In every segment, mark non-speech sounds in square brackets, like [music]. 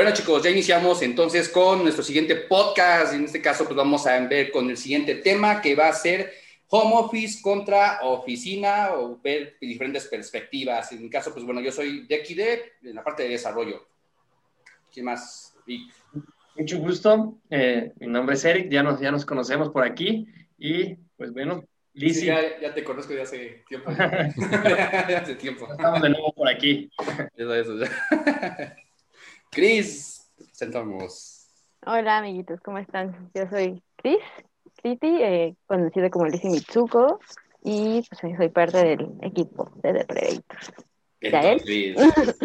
Bueno chicos, ya iniciamos entonces con nuestro siguiente podcast. En este caso, pues vamos a ver con el siguiente tema que va a ser home office contra oficina o ver diferentes perspectivas. En mi caso, pues bueno, yo soy de aquí de en la parte de desarrollo. ¿Qué más? Mucho gusto. Eh, mi nombre es Eric, ya nos, ya nos conocemos por aquí y pues bueno, Lizzy. ya, te conozco de hace tiempo. [laughs] [laughs] de hace tiempo. Estamos de nuevo por aquí. Eso, eso. Cris, sentamos. Hola, amiguitos, ¿cómo están? Yo soy Cris, Criti, eh, conocida como Lizzie Mitsuko, y pues, soy parte del equipo de The Predator. ¿Yael?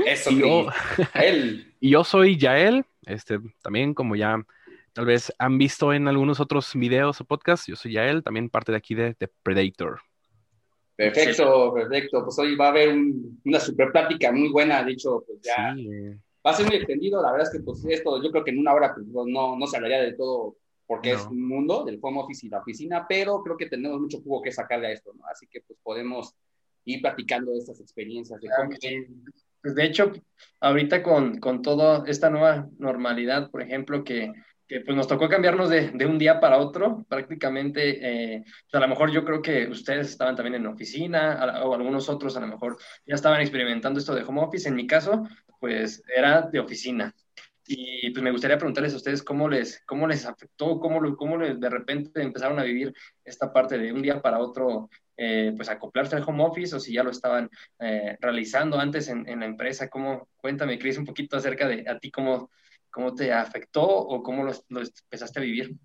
Eso, [laughs] y yo, [laughs] y yo soy Yael, este, también como ya tal vez han visto en algunos otros videos o podcasts, yo soy Yael, también parte de aquí de The Predator. Perfecto, perfecto. Pues hoy va a haber una super plática muy buena, de hecho, pues ya va a ser muy extendido. La verdad es que pues esto yo creo que en una hora pues, no, no se hablaría de todo porque es un mundo del home office y la oficina, pero creo que tenemos mucho jugo que sacarle a esto, ¿no? Así que pues podemos ir platicando de estas experiencias. De, cómo... pues de hecho, ahorita con, con toda esta nueva normalidad, por ejemplo, que, que pues nos tocó cambiarnos de, de, un día para otro, prácticamente, eh, a lo mejor yo creo que ustedes estaban también en oficina, o algunos otros a lo mejor ya estaban experimentando esto de home office, en mi caso, pues era de oficina. Y pues me gustaría preguntarles a ustedes cómo les, cómo les afectó, cómo, cómo de repente empezaron a vivir esta parte de un día para otro, eh, pues acoplarse al home office o si ya lo estaban eh, realizando antes en, en, la empresa. ¿Cómo, cuéntame, Cris, un poquito acerca de a ti cómo, cómo te afectó o cómo lo, lo empezaste a vivir.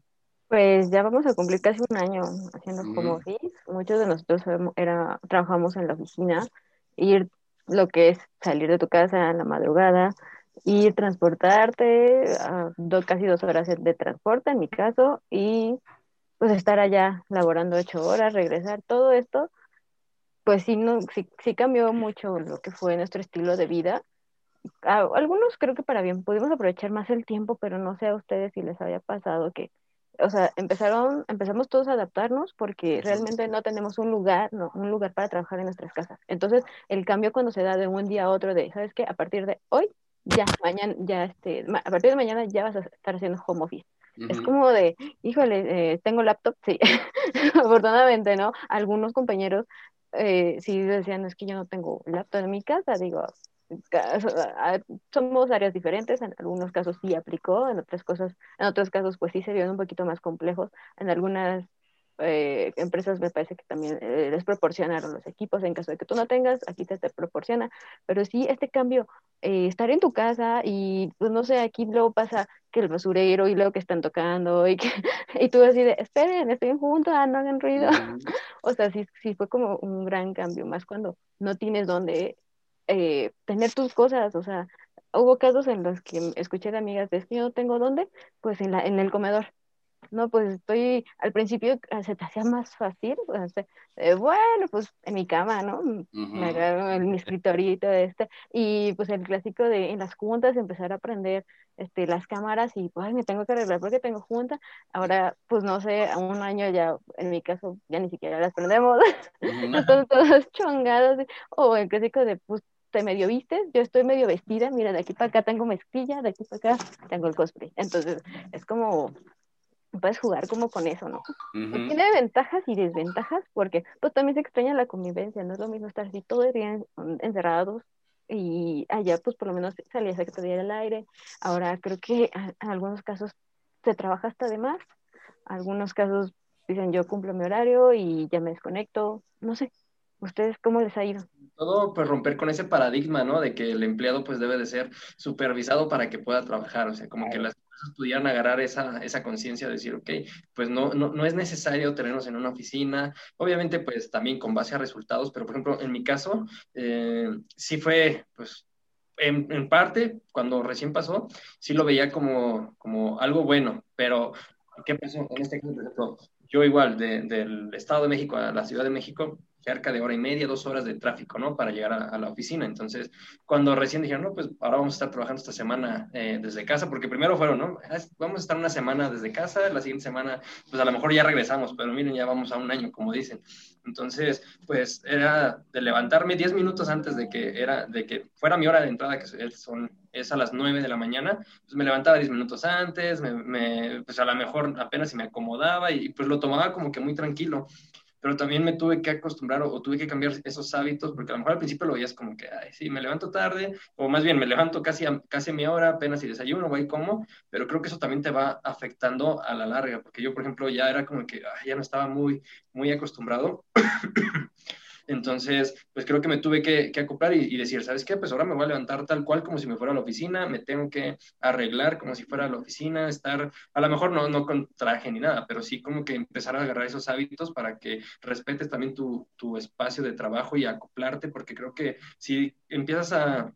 Pues ya vamos a cumplir casi un año haciendo home office. Muchos de nosotros era, trabajamos en la oficina, ir lo que es salir de tu casa en la madrugada, ir transportarte, a casi dos horas de transporte en mi caso, y pues estar allá laborando ocho horas, regresar, todo esto, pues sí, no, sí, sí cambió mucho lo que fue nuestro estilo de vida. algunos creo que para bien, pudimos aprovechar más el tiempo, pero no sé a ustedes si les había pasado que o sea, empezaron, empezamos todos a adaptarnos porque realmente no tenemos un lugar, no, un lugar para trabajar en nuestras casas. Entonces, el cambio cuando se da de un día a otro de, ¿sabes qué? A partir de hoy, ya, mañana, ya, este, a partir de mañana ya vas a estar haciendo home office. Es como de, híjole, eh, tengo laptop, sí, [laughs] afortunadamente, ¿no? Algunos compañeros eh, sí decían, es que yo no tengo laptop en mi casa, digo, somos áreas diferentes, en algunos casos sí aplicó, en otras cosas, en otros casos pues sí se vieron un poquito más complejos, en algunas eh, empresas me parece que también eh, les proporcionaron los equipos en caso de que tú no tengas, aquí te, te proporciona, pero sí este cambio, eh, estar en tu casa y pues no sé, aquí luego pasa que el basurero y luego que están tocando y que [laughs] y tú así de, esperen, estoy juntos, no hagan ruido, [laughs] o sea, sí, sí fue como un gran cambio, más cuando no tienes dónde eh, tener tus cosas, o sea, hubo casos en los que escuché de amigas de es que yo no tengo dónde, pues en, la, en el comedor. No, pues estoy, al principio ah, se te hacía más fácil, eh, bueno, pues en mi cama, ¿no? Me agarro en mi escritorito, este, y pues el clásico de en las juntas empezar a aprender este, las cámaras y pues me tengo que arreglar porque tengo junta. Ahora, pues no sé, a un año ya, en mi caso, ya ni siquiera las prendemos, [laughs] están todas chongadas, o el clásico de pues te medio vistes, yo estoy medio vestida, mira, de aquí para acá tengo mezclilla, de aquí para acá tengo el cosplay. Entonces, es como, puedes jugar como con eso, ¿no? Tiene ventajas y desventajas, porque pues también se extraña la convivencia, no es lo mismo estar así todo el día encerrados y allá pues por lo menos salías a que te diera el aire. Ahora creo que en algunos casos se trabaja hasta de más, algunos casos dicen yo cumplo mi horario y ya me desconecto, no sé, ¿ustedes cómo les ha ido? Todo pues romper con ese paradigma, ¿no? De que el empleado pues debe de ser supervisado para que pueda trabajar, o sea, como que las empresas pudieran agarrar esa, esa conciencia de decir, ok, pues no, no, no es necesario tenernos en una oficina, obviamente pues también con base a resultados, pero por ejemplo en mi caso eh, sí fue pues en, en, parte, cuando recién pasó, sí lo veía como, como algo bueno, pero ¿qué pasó? En este caso, yo igual de, del Estado de México a la Ciudad de México, cerca de hora y media, dos horas de tráfico, ¿no? Para llegar a, la oficina. Entonces, cuando recién dijeron, no, pues ahora vamos a estar trabajando esta semana eh, desde casa, porque primero fueron, ¿no? Ah, vamos a estar una semana desde casa, la siguiente semana, pues a lo mejor ya regresamos, pero miren, ya vamos a un año, como dicen. Entonces, pues era de levantarme 10 minutos antes de que, era, de que fuera mi hora de entrada, que son, es a las 9 de la mañana, pues me levantaba 10 minutos antes, me, pues a lo mejor apenas si me acomodaba y pues lo tomaba como que muy tranquilo pero también me tuve que acostumbrar o, tuve que cambiar esos hábitos, porque a lo mejor al principio lo veías como que, ay, sí, me levanto tarde, o más bien me levanto casi a, casi mi hora, apenas y desayuno, voy como, pero creo que eso también te va afectando a la larga, porque yo, por ejemplo, ya era como que ya no estaba muy, muy acostumbrado. [coughs] Entonces, pues creo que me tuve que, acoplar y, decir, ¿sabes qué? Pues ahora me voy a levantar tal cual como si me fuera a la oficina, me tengo que arreglar como si fuera a la oficina, estar, a lo mejor no, no con traje ni nada, pero sí como que empezar a agarrar esos hábitos para que respetes también tu, tu espacio de trabajo y acoplarte, porque creo que si empiezas a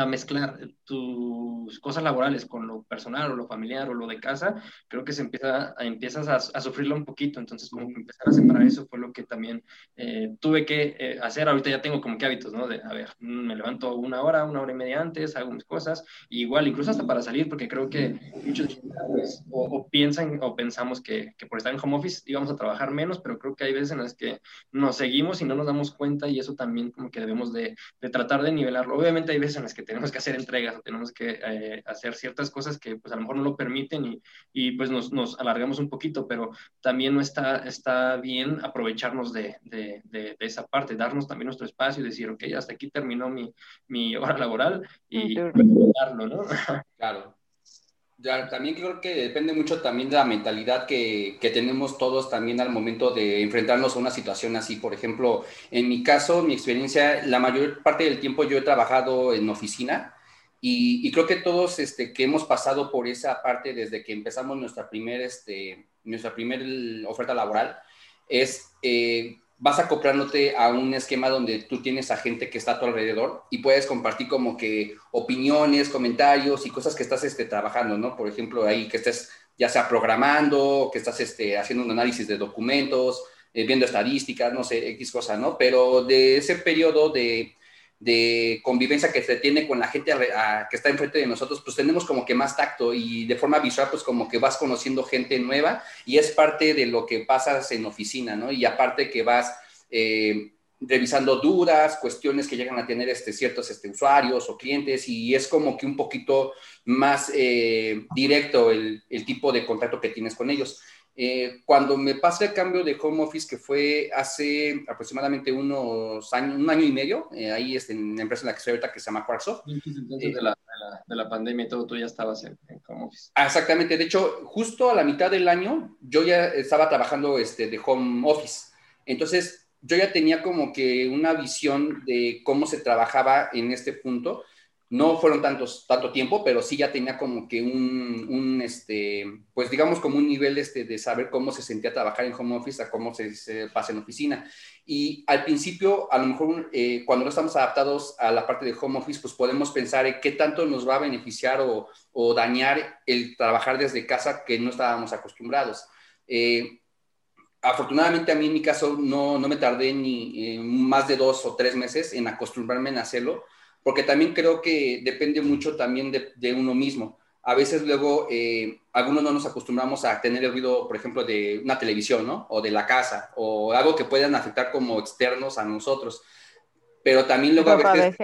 a mezclar tus cosas laborales con lo personal o lo familiar o lo de casa, creo que se empieza a, empiezas a, sufrirlo un poquito. Entonces, como que empezar a separar eso fue lo que también eh, tuve que eh, hacer. Ahorita ya tengo como que hábitos, ¿no? De, a ver, mm, me levanto una hora, una hora y media antes, hago mis cosas, igual, incluso hasta para salir, porque creo que muchos pues, o, piensan o pensamos que, que, por estar en home office íbamos a trabajar menos, pero creo que hay veces en las que nos seguimos y no nos damos cuenta y eso también como que debemos de, de tratar de nivelarlo. Obviamente hay veces en las que tenemos que hacer entregas o tenemos que eh, hacer ciertas cosas que pues a lo mejor no lo permiten y, y pues nos, nos, alargamos un poquito, pero también no está, está bien aprovecharnos de, de, de, esa parte, darnos también nuestro espacio y decir, ok, hasta aquí terminó mi, mi hora laboral y darlo, ¿no? [laughs] Claro. Ya, también creo que depende mucho también de la mentalidad que, que, tenemos todos también al momento de enfrentarnos a una situación así. Por ejemplo, en mi caso, mi experiencia, la mayor parte del tiempo yo he trabajado en oficina y, y creo que todos este, que hemos pasado por esa parte desde que empezamos nuestra primera este, nuestra primer oferta laboral es eh, vas acoplándote a un esquema donde tú tienes a gente que está a tu alrededor y puedes compartir como que opiniones, comentarios y cosas que estás este, trabajando, ¿no? Por ejemplo, ahí que estés ya sea programando, que estás este, haciendo un análisis de documentos, eh, viendo estadísticas, no sé, X cosa, ¿no? Pero de ese periodo de de convivencia que se tiene con la gente que está enfrente de nosotros, pues tenemos como que más tacto y de forma visual, pues como que vas conociendo gente nueva y es parte de lo que pasas en oficina, ¿no? Y aparte que vas eh, revisando dudas, cuestiones que llegan a tener este, ciertos este, usuarios o clientes y es como que un poquito más eh, directo el, el tipo de contacto que tienes con ellos. Eh, cuando me pasé el cambio de home office, que fue hace aproximadamente unos años, un año y medio, eh, ahí en la empresa en la que estoy ahorita que se llama Quarksoft. Entonces, de, la, de, la, pandemia y todo, tú ya estabas en, home office. Ah, exactamente, de hecho, justo a la mitad del año, yo ya estaba trabajando este, de home office. Entonces, yo ya tenía como que una visión de cómo se trabajaba en este punto no fueron tantos, tanto tiempo, pero sí ya tenía como que un, este, pues digamos como un nivel este de saber cómo se sentía trabajar en home office a cómo se, pasa en oficina. Y al principio, a lo mejor eh, cuando no estamos adaptados a la parte de home office, pues podemos pensar en qué tanto nos va a beneficiar o, dañar el trabajar desde casa que no estábamos acostumbrados. Eh, afortunadamente a mí en mi caso no, no me tardé ni eh, más de dos o tres meses en acostumbrarme en hacerlo porque también creo que depende mucho también de, uno mismo. A veces luego eh, algunos no nos acostumbramos a tener el ruido, por ejemplo, de una televisión, ¿no? O de la casa, o algo que puedan afectar como externos a nosotros. Pero también luego a veces...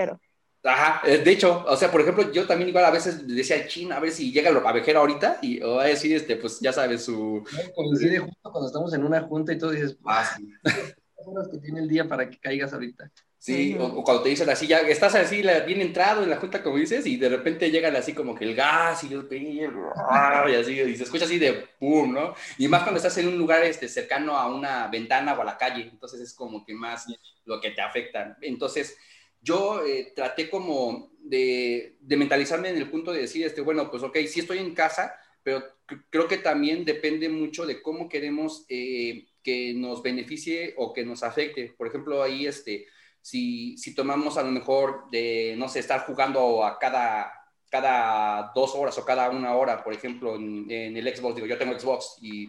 Ajá, eh, de hecho, o sea, por ejemplo, yo también igual a veces decía al chino, a ver si llega el pavejero ahorita y o va a decir, este, pues ya sabes, su... Coincide justo cuando estamos en una junta y todo dices, ah, sí. [laughs] horas que tiene el día para que caigas ahorita. Sí, o, cuando te dicen así, ya estás así bien entrado en la junta, como dices, y de repente llegan así como que el gas y, y así, y se escucha así de pum, ¿no? Y más cuando estás en un lugar este, cercano a una ventana o a la calle, entonces es como que más lo que te afecta. Entonces, yo eh, traté como de, de, mentalizarme en el punto de decir, este, bueno, pues ok, sí estoy en casa, pero creo que también depende mucho de cómo queremos eh, que nos beneficie o que nos afecte. Por ejemplo, ahí, este si, si tomamos a lo mejor de, no sé, estar jugando a cada, cada dos horas o cada una hora, por ejemplo, en, el Xbox, digo, yo tengo Xbox y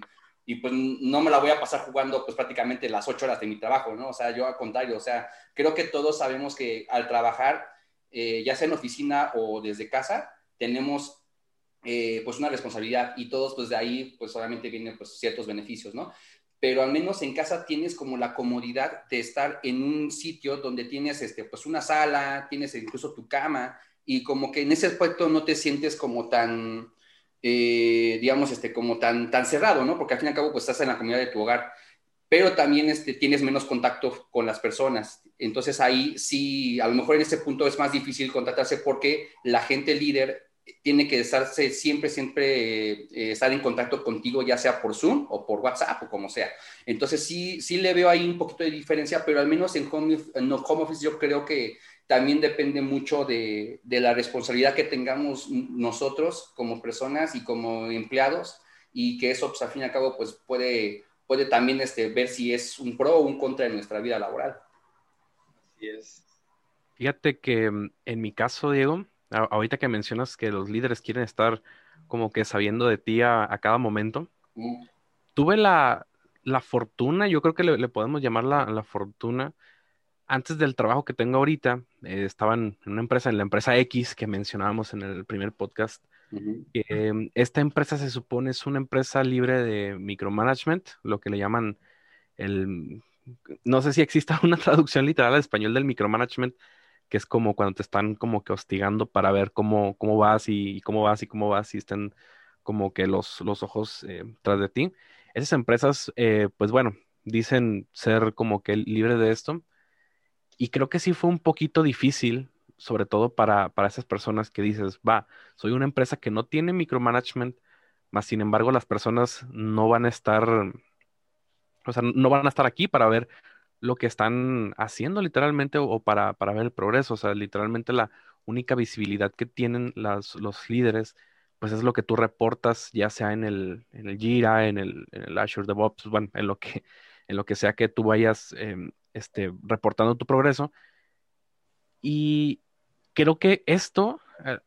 y pues no me la voy a pasar jugando pues prácticamente las ocho horas de mi trabajo, ¿no? O sea, yo al contrario, o sea, creo que todos sabemos que al trabajar, eh, ya sea en oficina o desde casa, tenemos eh, pues una responsabilidad y todos pues de ahí pues obviamente vienen pues ciertos beneficios, ¿no? Pero al menos en casa tienes como la comodidad de estar en un sitio donde tienes este, pues una sala, tienes incluso tu cama y como que en ese aspecto no te sientes como tan eh, digamos, este, como tan, tan cerrado, ¿no? Porque al fin y al cabo, pues estás en la comunidad de tu hogar, pero también este, tienes menos contacto con las personas. Entonces ahí sí, a lo mejor en ese punto es más difícil contactarse porque la gente líder tiene que estarse siempre, siempre eh, estar en contacto contigo, ya sea por Zoom o por WhatsApp o como sea. Entonces sí, sí le veo ahí un poquito de diferencia, pero al menos en home, en home office yo creo que también depende mucho de, la responsabilidad que tengamos nosotros como personas y como empleados y que eso, pues, al fin y al cabo, pues puede, puede también este, ver si es un pro o un contra en nuestra vida laboral. Así es. Fíjate que mm, en mi caso, Diego, ahorita que mencionas que los líderes quieren estar como que sabiendo de ti a, cada momento, tuve la, fortuna, yo creo que le, podemos llamar la, la fortuna, antes del trabajo que tengo ahorita, eh, estaba en una empresa, en la empresa X que mencionábamos en el primer podcast. Em, esta empresa se supone es una empresa libre de micromanagement, lo que le llaman el... No sé si exista [laughs] una traducción literal al español del micromanagement, que es como cuando te están como que hostigando para ver cómo, cómo vas y, cómo vas y cómo vas y están como que los, los ojos eh, tras de ti. Esas empresas, eh, pues bueno, dicen ser como que libres de esto y creo que sí fue un poquito difícil, sobre todo para, esas personas que dices, va, soy una empresa que no tiene micromanagement, más sin embargo las personas no van a estar, o sea, no van a estar aquí para ver lo que están haciendo literalmente o, para, ver el progreso. O sea, literalmente la única visibilidad que tienen las, los líderes, pues es lo que tú reportas, ya sea en el, en el Jira, en el, en el Azure DevOps, bueno, en lo que, [laughs] en lo que sea que tú vayas em, este, reportando tu progreso. Y creo que esto, eh,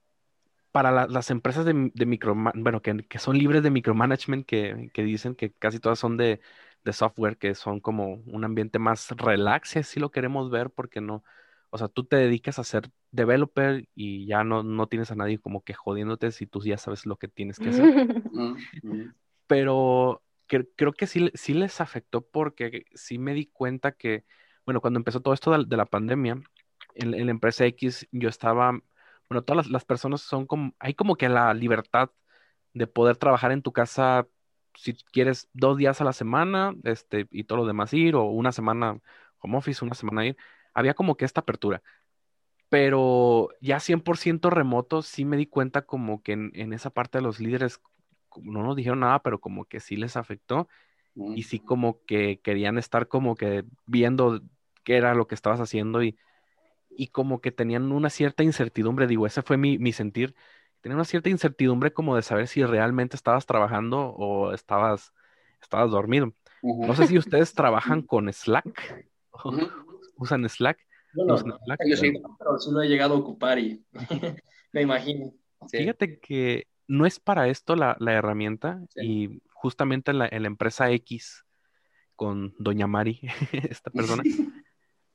para las empresas de, micro, bueno, que, son libres de micromanagement, que, que dicen que casi todas son de, software, que son como un ambiente más relax, si lo queremos ver, porque no, o sea, tú te dedicas a ser developer y ya no, no tienes a nadie como que jodiéndote si tú ya sabes lo que tienes que hacer. [laughs] Pero creo que sí, sí les afectó porque sí me di cuenta que bueno, cuando empezó todo esto de, la pandemia, en, la empresa X yo estaba, bueno, todas las, personas son como, hay como que la libertad de poder trabajar en tu casa si quieres dos días a la semana, este, y todo lo demás ir, o una semana home office, una semana ir, había como que esta apertura. Pero ya 100% remoto, sí me di cuenta como que en, en, esa parte de los líderes no nos dijeron nada, pero como que sí les afectó y sí como que querían estar como que viendo qué era lo que estabas haciendo y, y como que tenían una cierta incertidumbre, digo, ese fue mi, mi sentir, tenían una cierta incertidumbre como de saber si realmente estabas trabajando o estabas, estabas dormido. No sé si ustedes trabajan [laughs] con Slack, usan Slack. No, Yo sí, pero sí lo he llegado a ocupar y [laughs] me imagino. Fíjate que no es para esto la, la herramienta y justamente en la, empresa X con Doña Mari, [laughs] esta persona,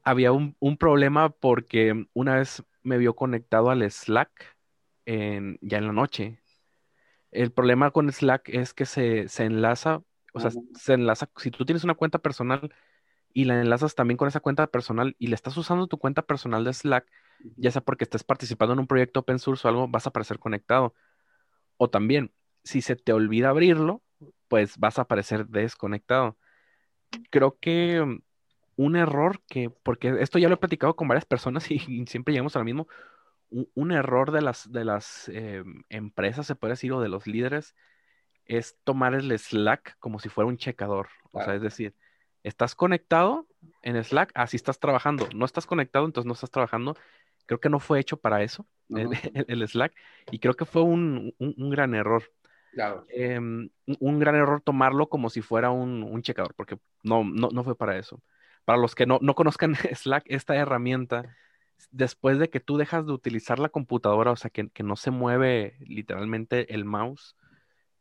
había un, problema porque una vez me vio conectado al Slack ya en la noche. El problema con Slack es que se, enlaza, o sea, se enlaza, si tú tienes una cuenta personal y la enlazas también con esa cuenta personal y le estás usando tu cuenta personal de Slack, ya sea porque estés participando en un proyecto open source o algo, vas a aparecer conectado. O también, si se te olvida abrirlo, pues vas a aparecer desconectado. Creo que mm, un error que, porque esto ya lo he platicado con varias personas [laughs] y, siempre llegamos a lo mismo, un, error de las, de las eh, empresas, se puede decir, o de los líderes, es tomar el Slack como si fuera un checador. O sea, es decir, estás conectado en Slack, así estás trabajando. No estás conectado, entonces no estás trabajando. Creo que no fue hecho para eso, [laughs] el, Slack, y creo que fue un, un gran error. Em, un gran error tomarlo como si fuera un, checador, porque no, no, fue para eso. Para los que no, conozcan [laughs] Slack, esta herramienta, después de que tú dejas de utilizar la computadora, o sea, que, no se mueve literalmente el mouse,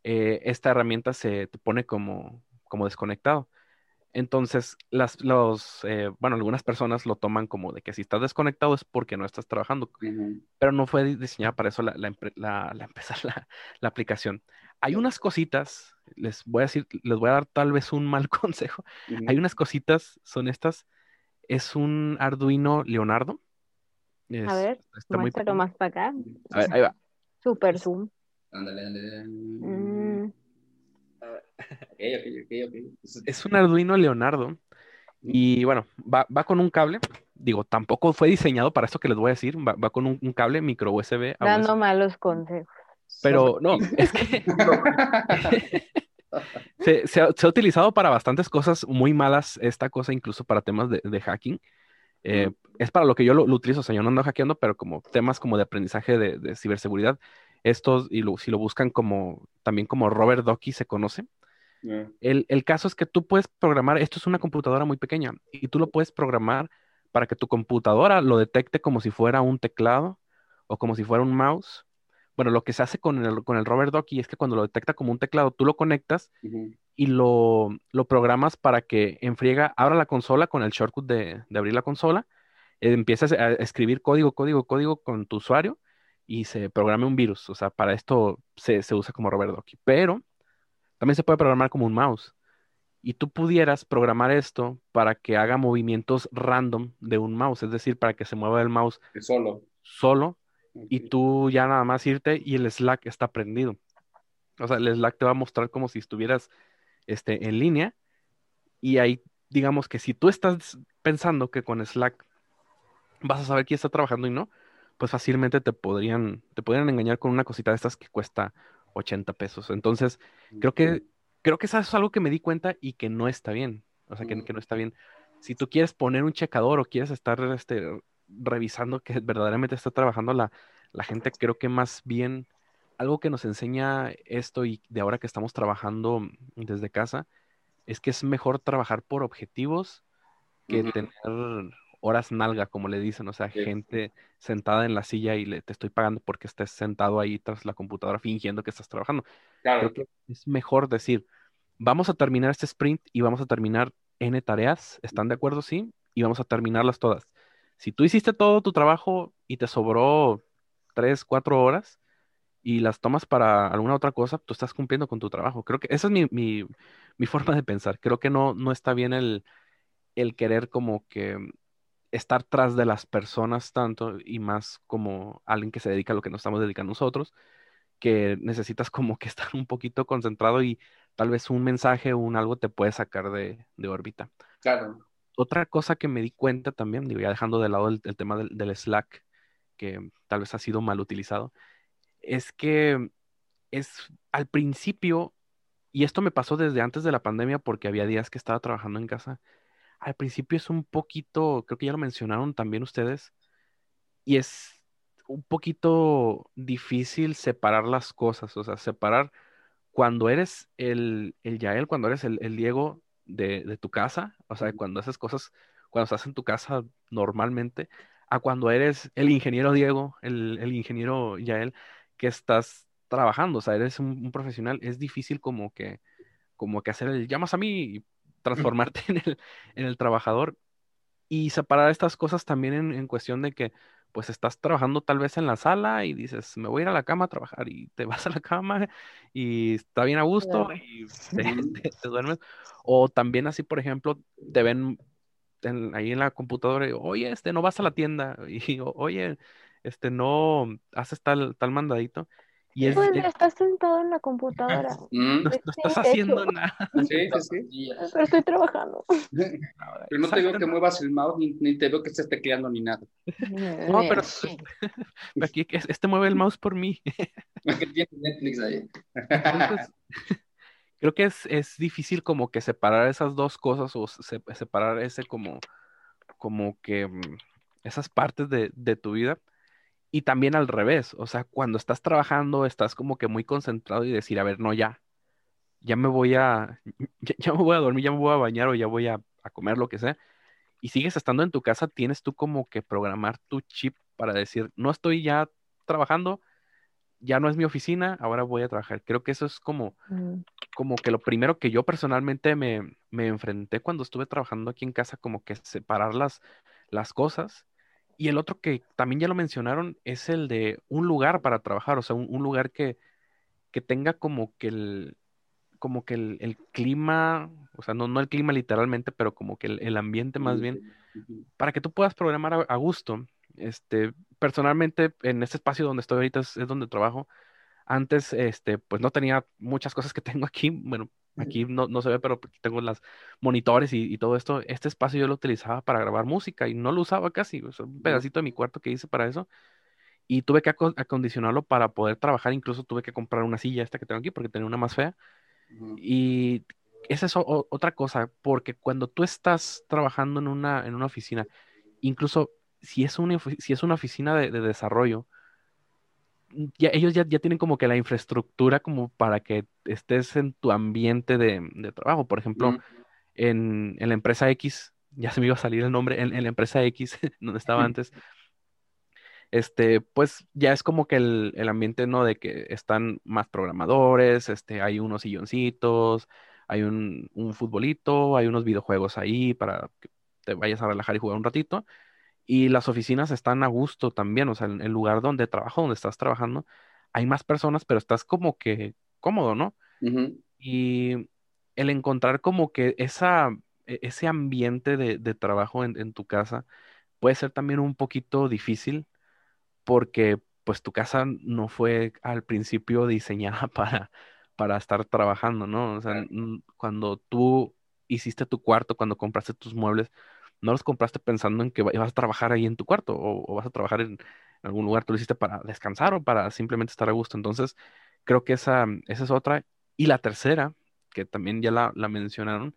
eh, esta herramienta se te pone como, como desconectado. Entonces, las, los, eh, bueno, algunas personas lo toman como de que si estás desconectado es porque no estás trabajando, pero no fue diseñada para eso la, la, [laughs] la, la, aplicación. Hay unas cositas, les voy a decir, les voy a dar tal vez un mal [laughs] consejo. Hay unas cositas, son estas, es un Arduino Leonardo. A ver, está muéstralo más para acá. A ver, ahí va. Super zoom. Ándale, ándale. Mm. [laughs] Es un Arduino Leonardo. Y bueno, va, con un cable. Digo, tampoco fue diseñado para esto que les voy a decir. Va, con un, cable micro USB. Dando malos consejos. Pero no, es que [laughs] se, ha, utilizado para bastantes cosas muy malas esta cosa, incluso para temas de, hacking. Eh, es para lo que yo lo, utilizo, o sea, yo no ando hackeando, pero como temas como de aprendizaje de, ciberseguridad, estos, y si lo buscan como, también como Robert Docky se conoce, el, caso es que tú puedes programar, esto es una computadora muy pequeña, y tú lo puedes programar para que tu computadora lo detecte como si fuera un teclado o como si fuera un mouse. Bueno, lo que se hace con el, con el Robert Docky es que cuando lo detecta como un teclado, tú lo conectas y lo, programas para que en friega abra la consola con el shortcut de, abrir la consola, eh, empiezas a escribir código, código, código con tu usuario y se programe un virus. O sea, para esto se, se usa como Robert Docky. Pero también se puede programar como un mouse. Y tú pudieras programar esto para que haga movimientos random de un mouse, es decir, para que se mueva el mouse solo. Solo. Y tú ya nada más irte y el Slack está prendido. O sea, el Slack te va a mostrar como si estuvieras este, en línea. Y ahí, digamos que si tú estás pensando que con Slack vas a saber quién está trabajando y no, pues fácilmente te podrían, te podrían engañar con una cosita de estas que cuesta 80 pesos. Entonces, creo que, creo que eso es algo que me di cuenta y que no está bien. O sea, que, no está bien. Si tú quieres poner un checador o quieres estar este, revisando que verdaderamente está trabajando la, la gente, creo que más bien algo que nos enseña esto y de ahora que estamos trabajando desde casa es que es mejor trabajar por objetivos que tener horas nalga, como le dicen, o sea, gente sentada en la silla y le, te estoy pagando porque estés sentado ahí tras la computadora fingiendo que estás trabajando. Creo que es mejor decir, vamos a terminar este sprint y vamos a terminar N tareas, ¿están de acuerdo? Sí, y vamos a terminarlas todas. Si tú hiciste todo tu trabajo y te sobró tres, cuatro horas y las tomas para alguna otra cosa, tú estás cumpliendo con tu trabajo. Creo que esa es mi, mi, mi [laughs] forma de pensar. Creo que no, no está bien el, el querer como que estar tras de las personas tanto y más como alguien que se dedica a lo que nos estamos dedicando nosotros, que necesitas como que [laughs] estar un poquito concentrado y tal vez un mensaje o un algo te puede sacar de, órbita. Claro. Otra cosa que me di cuenta también, digo, ya dejando de lado el, tema del, del, Slack, que tal vez ha sido mal utilizado, es que es al principio, y esto me pasó desde antes de la pandemia porque había días que estaba trabajando en casa, al principio es un poquito, creo que ya lo mencionaron también ustedes, y es un poquito difícil separar las cosas, o sea, separar cuando eres el, el Yael, cuando eres el, Diego de, tu casa, o sea, cuando haces cosas, cuando estás en tu casa normalmente, a cuando eres el ingeniero Diego, el, ingeniero Yael, que estás trabajando, o sea, eres un, un, profesional, es difícil como que, como que hacer el llamas a mí transformarte [laughs] en el, en el trabajador. Y separar estas cosas también en, cuestión de que pues estás trabajando tal vez en la sala y dices, me voy a ir a la cama a trabajar y te [laughs] vas a la cama y está bien a gusto y [laughs] te, duermes. O también así, por ejemplo, te ven ahí en la computadora y, oye, este, no vas a la tienda y, oye, este, no haces tal, tal mandadito. Y es, pues estás sentado en la computadora. [laughs] Mm. No, estás haciendo nada. [laughs] Sí, sí, sí. Pero estoy trabajando. [laughs] Pero no te veo que muevas el mouse ni, te veo que estés tecleando ni nada. No, pero aquí este mueve el mouse por mí. tiene Netflix ahí. creo que es, es, difícil como que separar esas dos cosas o separar ese como, como que mm, esas partes de, de tu vida y también al revés, o sea, cuando estás trabajando, estás como que muy concentrado y decir, a ver, no, ya, ya me voy a, [laughs] ya, me voy a dormir, ya me voy a bañar o ya voy a, comer lo que sea. Y sigues estando en tu casa, tienes tú como que programar tu chip para decir, no estoy ya trabajando, ya no es mi oficina, ahora voy a trabajar. Creo que eso es como, mm. como que lo primero que yo personalmente me, me, enfrenté cuando estuve trabajando aquí en casa, como que separar las, las cosas. Y el otro que también ya lo mencionaron es el de un lugar para trabajar, o sea, un, lugar que, que, tenga como que el, como que el, clima, o sea, no, no, el clima literalmente, pero como que el, ambiente más bien, para que tú puedas programar a, gusto. Este, personalmente, en este espacio donde estoy ahorita es donde trabajo, antes, este, pues no tenía muchas cosas que [laughs] tengo aquí. Bueno, aquí no, no se ve, pero tengo las monitores y, todo esto. Este espacio yo lo utilizaba para grabar música y no lo usaba casi. un pedacito de mi cuarto que hice para eso. Y tuve que acondicionarlo para poder trabajar. Incluso tuve que comprar una silla esta que tengo aquí porque tenía una más fea. Y esa es otra cosa, porque cuando tú estás trabajando en una, en una oficina, incluso si es una, si es una oficina de desarrollo, ya, ellos ya, ya, tienen como que la infraestructura como para que estés en tu ambiente de, de trabajo. Por ejemplo, en, en, la empresa X, [laughs] ya se me iba a salir el nombre, en, la empresa X, [laughs] donde estaba [laughs] antes, este, pues ya es como que el, el, ambiente, ¿no? De que están más programadores, este, hay unos silloncitos, hay un, un futbolito, hay unos videojuegos ahí para que te vayas a relajar y jugar un ratito. Y las oficinas están a gusto también, o sea, en el lugar donde trabajo, donde estás trabajando, hay más personas, pero estás como que cómodo, ¿no? Y el encontrar como que esa, e, ese ambiente de, trabajo en, tu casa puede ser también un poquito difícil porque pues tu casa no fue al principio diseñada [laughs] para, para estar trabajando, ¿no? O sea, cuando tú hiciste tu cuarto, cuando compraste tus muebles, no los compraste pensando en que vas a trabajar ahí en tu cuarto o, vas a trabajar en, algún lugar, tú lo hiciste para descansar o para simplemente estar a gusto. Entonces, creo que esa, esa es otra. Y la tercera, que también ya la, mencionaron,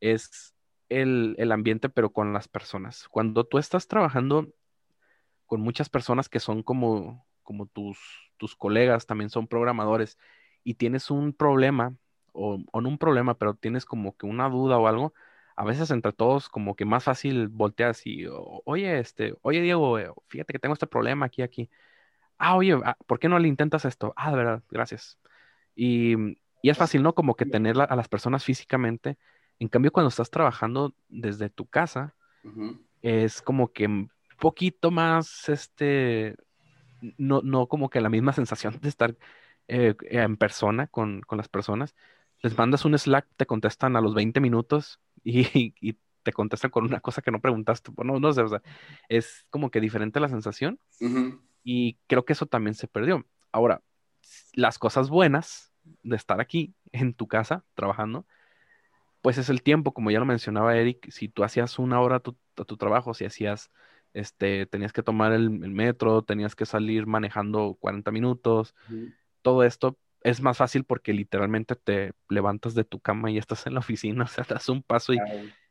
es el, ambiente, pero con las personas. Cuando tú estás trabajando con muchas personas que son como, como tus, tus colegas, también son programadores, y tienes un problema, o, o no un problema, pero tienes como que una duda o algo, a veces entre todos como que más fácil volteas y, oye, este, oye Diego, eh, fíjate que tengo este problema aquí, aquí. Ah, oye, ah, ¿por qué no le intentas esto? Ah, de verdad, gracias. Y, y es fácil, ¿no? Como que tener a las personas físicamente. En cambio, cuando estás trabajando desde tu casa, es como que un poquito más, este, no, no como que la misma [laughs] sensación de estar eh, en persona con, con las personas. Les mandas un Slack, te contestan a los 20 minutos [laughs] y, te contestan con una cosa que no preguntaste. No, no sé, o sea, es como que diferente la sensación y creo que eso también se perdió. Ahora, las cosas buenas de estar aquí en tu casa trabajando, pues es el tiempo, como ya lo mencionaba Eric, si tú hacías una hora a tu, tu trabajo, si hacías, este, tenías que tomar el, metro, tenías que salir manejando 40 minutos, todo esto es más fácil porque literalmente te levantas de tu cama y estás en la oficina, [laughs] o sea, das un paso y,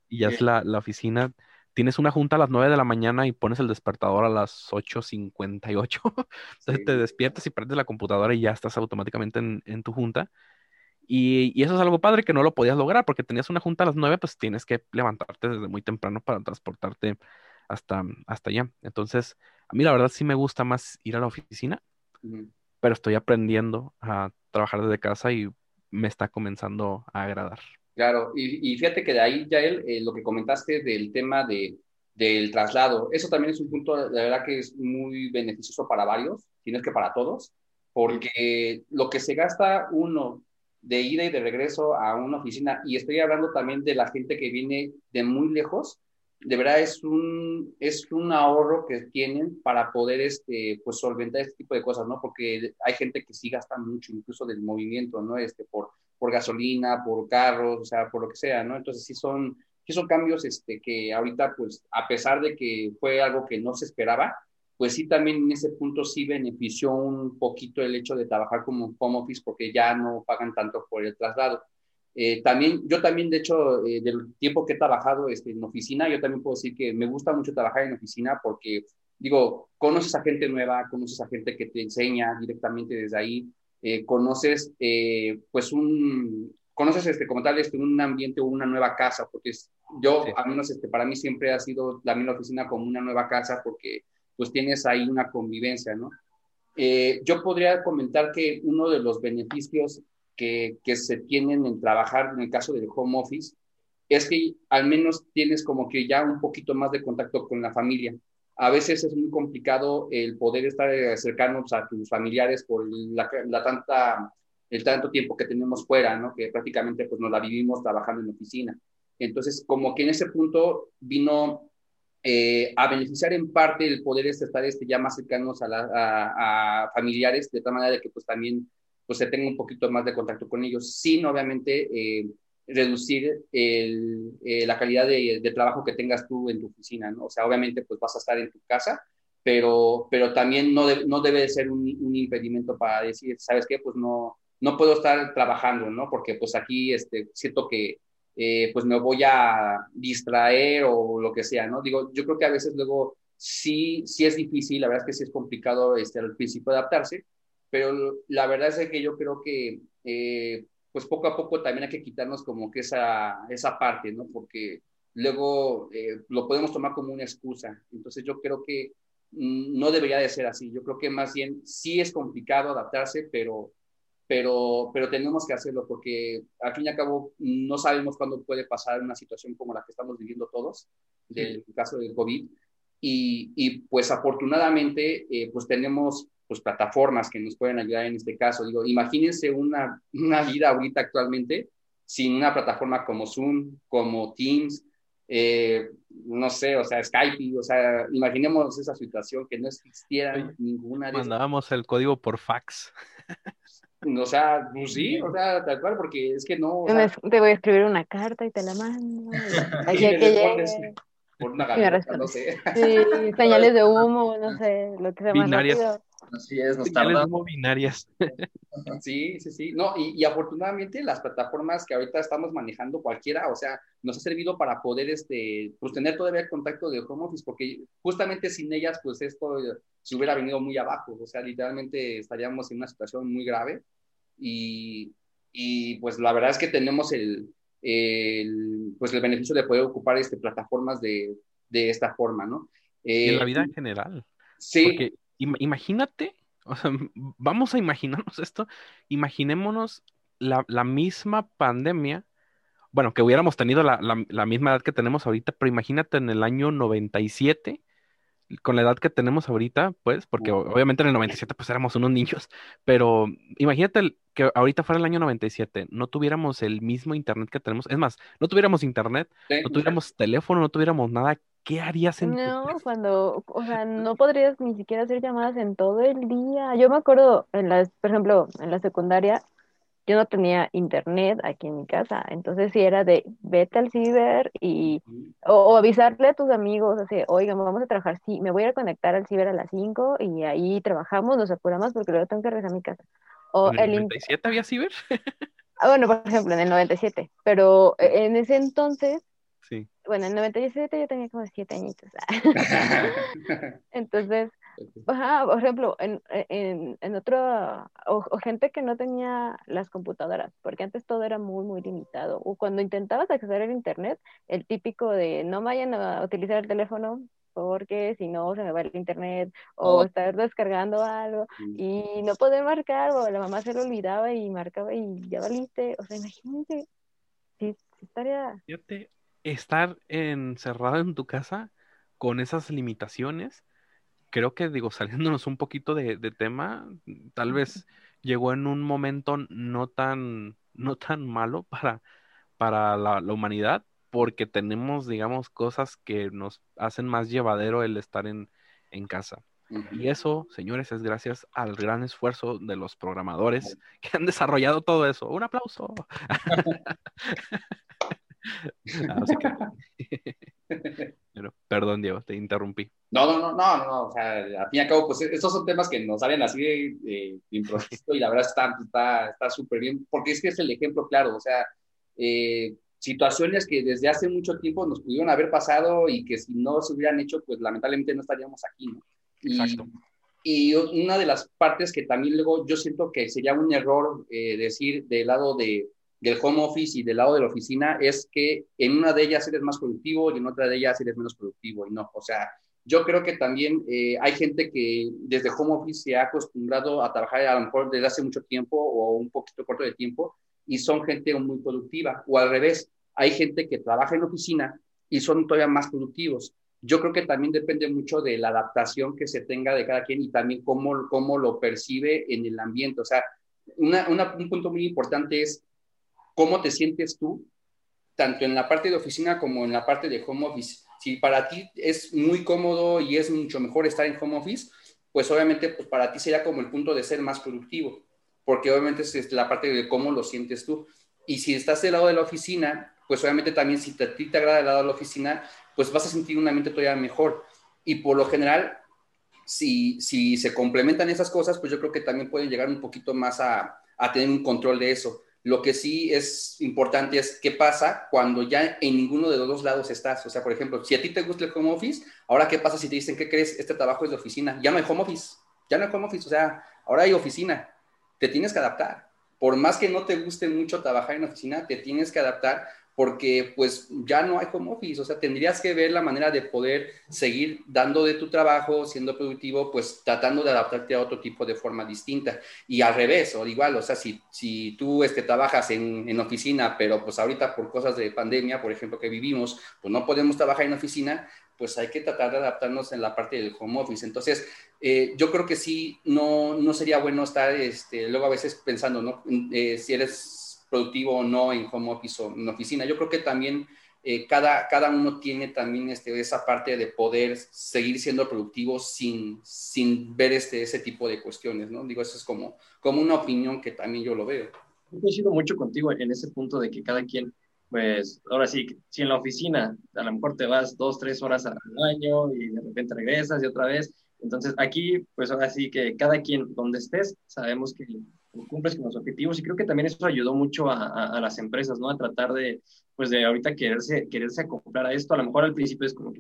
ya es la, oficina. Tienes una junta a las 9 de la mañana y pones el despertador a las 8.58. [laughs] Entonces te despiertas y prendes la computadora y ya estás automáticamente en, tu junta. Y, eso es algo padre que no lo podías lograr porque tenías una junta a las 9, pues tienes que levantarte desde muy temprano para transportarte hasta, hasta allá. Entonces, a mí la verdad sí me gusta más ir a la oficina, pero estoy aprendiendo a trabajar desde casa y me está comenzando a agradar. Claro, y, fíjate que de ahí, ya él, eh, lo que comentaste del tema de, del traslado, eso también es un punto, de verdad que es muy beneficioso para varios, tienes que para todos, porque lo que se gasta uno de ida y de regreso a una oficina, y estoy hablando también de la gente que viene de muy lejos, de verdad es un, es un ahorro que tienen para poder este, pues, solventar este tipo de cosas, ¿no? Porque hay gente que sí gasta mucho, incluso del movimiento, ¿no? Este, por, por gasolina, por carros, o sea, por lo que sea, ¿no? Entonces sí son, sí son cambios este, que ahorita, pues, a pesar de que fue algo que no se esperaba, pues sí también en ese punto sí benefició un poquito el hecho de trabajar como home office porque ya no pagan tanto por el traslado. Eh, también, yo también, de hecho, eh, del tiempo que he trabajado este, en oficina, yo también puedo decir que me gusta mucho trabajar en oficina porque, digo, conoces a gente nueva, conoces a gente que te enseña directamente desde ahí, eh, conoces, pues, un, conoces, este, como tal, este, un ambiente o una nueva casa, porque es, yo, al menos, este, para mí siempre ha sido también la oficina como una nueva casa porque, pues, tienes ahí una convivencia, ¿no? yo podría comentar que uno de los beneficios que, que se tienen en trabajar en el caso del home office es que al menos tienes como que ya un poquito más de contacto con la familia. A veces es muy complicado el poder estar cercanos a tus familiares por la, tanta, el tanto tiempo que tenemos fuera, ¿no? Que prácticamente pues nos la vivimos trabajando en oficina. Entonces, como que en ese punto vino eh, a beneficiar en parte el poder este, estar este, ya más cercanos a, a, familiares, de tal manera que pues también pues se tenga un poquito más de contacto con ellos, sin obviamente eh, reducir el, eh, la calidad de, de, trabajo que tengas tú en tu oficina, ¿no? O sea, obviamente pues vas a estar en tu casa, pero, pero también no, no debe de ser un, un, impedimento para decir, ¿sabes qué? Pues no, no puedo estar trabajando, ¿no? Porque pues aquí este, siento que eh, pues me voy a distraer o lo que sea, ¿no? Digo, yo creo que a veces luego sí, sí es difícil, la verdad es que sí es complicado este, al principio adaptarse, pero la verdad es que yo creo que eh, pues poco a poco también hay que quitarnos como que esa, esa parte, ¿no? Porque luego eh, lo podemos tomar como una excusa. Entonces yo creo que mm, no debería de ser así. Yo creo que más bien sí es complicado adaptarse, pero, pero, pero tenemos que hacerlo porque al fin y al cabo no sabemos cuándo puede pasar una situación como la que estamos viviendo todos, del caso del COVID. Y, y pues afortunadamente eh, pues tenemos pues, plataformas que nos pueden ayudar en este caso. Digo, imagínense una, una vida ahorita actualmente sin una plataforma como Zoom, como Teams, eh, no sé, o sea, Skype, o sea, imaginemos esa situación que no existiera ninguna de Mandábamos el código por fax. [laughs] O sea, pues sí, o sea, tal cual, porque es que no. te voy a escribir una carta y te la mando. [laughs] que por una galleta, no sé. Sí, [laughs] señales de humo, no sé, lo que sea más rápido. Así es, nos tardamos. Binarias. [laughs] Sí, sí, sí. No, y, y, afortunadamente las plataformas que ahorita estamos manejando cualquiera, o sea, nos ha servido para poder, este, pues tener todavía el contacto de home office, porque justamente sin ellas, pues esto se hubiera venido muy abajo, o sea, literalmente estaríamos en una situación muy grave y, y pues la verdad es que tenemos el, el, pues el beneficio de poder ocupar este, plataformas de, de esta forma, ¿no? en la vida en general. Sí. Porque imagínate, [laughs] o sea, vamos a imaginarnos esto, imaginémonos la, la misma pandemia, bueno, que hubiéramos tenido la, la, misma edad que tenemos ahorita, pero imagínate en el año 97, con la edad que tenemos ahorita, pues, porque obviamente en el 97 pues éramos unos niños, pero imagínate que ahorita fuera el año 97, no tuviéramos el mismo internet que tenemos, es más, no tuviéramos internet, no tuviéramos teléfono, no tuviéramos nada ¿qué harías en No, cuando, o sea, no podrías ni siquiera hacer llamadas en todo el día. Yo me acuerdo, en las, por ejemplo, en la secundaria, yo no tenía internet aquí en mi casa, entonces si era de vete al ciber y, o, avisarle a tus amigos, así, oigan, vamos a trabajar, sí, me voy a conectar al ciber a las 5 y ahí trabajamos, nos apuramos porque luego tengo que regresar a mi casa. O ¿En el 97 había ciber? [laughs] ah, bueno, por ejemplo, en el 97, pero e, en ese entonces Sí. Bueno, en 97 yo tenía como 7 añitos. [laughs] [laughs] Entonces, por ejemplo, en, en, en otro, o, gente que no tenía las computadoras, porque antes todo era muy, muy limitado. O cuando intentabas acceder al Internet, el típico de no vayan a utilizar el teléfono porque si no se me va el internet o oh. estar descargando algo y no poder marcar o la mamá se lo olvidaba y marcaba y ya valiste. O sea, imagínate, sí, estaría estar encerrado en tu casa con esas limitaciones, creo que, digo, [laughs] saliéndonos un poquito de, tema, tal vez llegó en un momento no tan, no tan malo para, para la, humanidad, porque tenemos, digamos, cosas que nos hacen más llevadero el estar en, en casa. Y eso, señores, es gracias al gran esfuerzo de los programadores que han desarrollado todo eso. Un aplauso. [laughs] [laughs] Así que... [laughs] Pero, perdón, Diego, te interrumpí. No, no, no, no, no, o sea, al fin y al cabo, pues estos son temas que nos salen así de, improviso y la verdad está está súper bien, porque es que es el ejemplo claro, o sea, eh, situaciones que desde hace mucho tiempo nos pudieron haber pasado y que si no se hubieran hecho, pues lamentablemente no estaríamos aquí, ¿no? Y, Exacto. Y una de las partes que también luego yo siento que sería un error eh, decir del lado de, del home office y del lado de la oficina es que en una de ellas eres más productivo y en otra de ellas eres menos productivo y no, o sea, yo creo que también eh, hay gente que desde home office se ha acostumbrado a trabajar a lo mejor desde hace mucho tiempo o un poquito corto de tiempo y son gente muy productiva. O al revés, hay gente que trabaja en oficina y son todavía más productivos. Yo creo que también depende mucho de la adaptación que se tenga de cada quien y también cómo, cómo lo percibe en el ambiente. O sea, un punto muy importante es cómo te sientes tú, tanto en la parte de oficina como en la parte de home office. Si para ti es muy cómodo y es mucho mejor estar en home office, pues obviamente pues para ti sería como el punto de ser más productivo, porque obviamente es la parte de cómo lo sientes tú. Y si estás del lado de la oficina, pues obviamente también si a ti te agrada el lado de la oficina, pues vas a sentir un ambiente todavía mejor. Y por lo general, si, si se complementan esas cosas, pues yo creo que también pueden llegar un poquito más a, a tener un control de eso. Lo que sí es importante es qué pasa cuando ya en ninguno de los dos lados estás. O sea, por ejemplo, si a ti te gusta el home office, ahora qué pasa si te dicen, ¿qué crees? Este trabajo es de oficina. Ya no hay home office. Ya no hay home office. O sea, ahora hay oficina. Te tienes que adaptar. Por más que no te guste mucho trabajar en oficina, te tienes que adaptar porque pues ya no hay home office, o sea, tendrías que ver la manera de poder seguir dando de tu trabajo, siendo productivo, pues tratando de adaptarte a otro tipo de forma distinta. Y al revés, o igual, o sea, si, si tú este, trabajas en, en oficina, pero pues ahorita por cosas de pandemia, por ejemplo, que vivimos, pues no podemos trabajar en oficina, pues hay que tratar de adaptarnos en la parte del home office. Entonces, eh, yo creo que sí, no, no sería bueno estar este, luego a veces pensando, ¿no? Eh, si eres productivo o no en home office o en oficina. Yo creo que también eh, cada, cada uno tiene también este, esa parte de poder seguir siendo productivo sin, sin ver este, ese tipo de cuestiones, ¿no? Digo, eso es como, como una opinión que también yo lo veo. Yo coincido mucho contigo en ese punto de que cada quien, pues, ahora sí, si en la oficina a lo mejor te vas dos, tres horas al año y de repente regresas y otra vez, entonces aquí, pues ahora sí que cada quien donde estés, sabemos que cumples con los objetivos y creo que también eso ayudó mucho a, a, las empresas, ¿no? A tratar de, pues de ahorita quererse, quererse acoplar a esto. A lo mejor al principio es como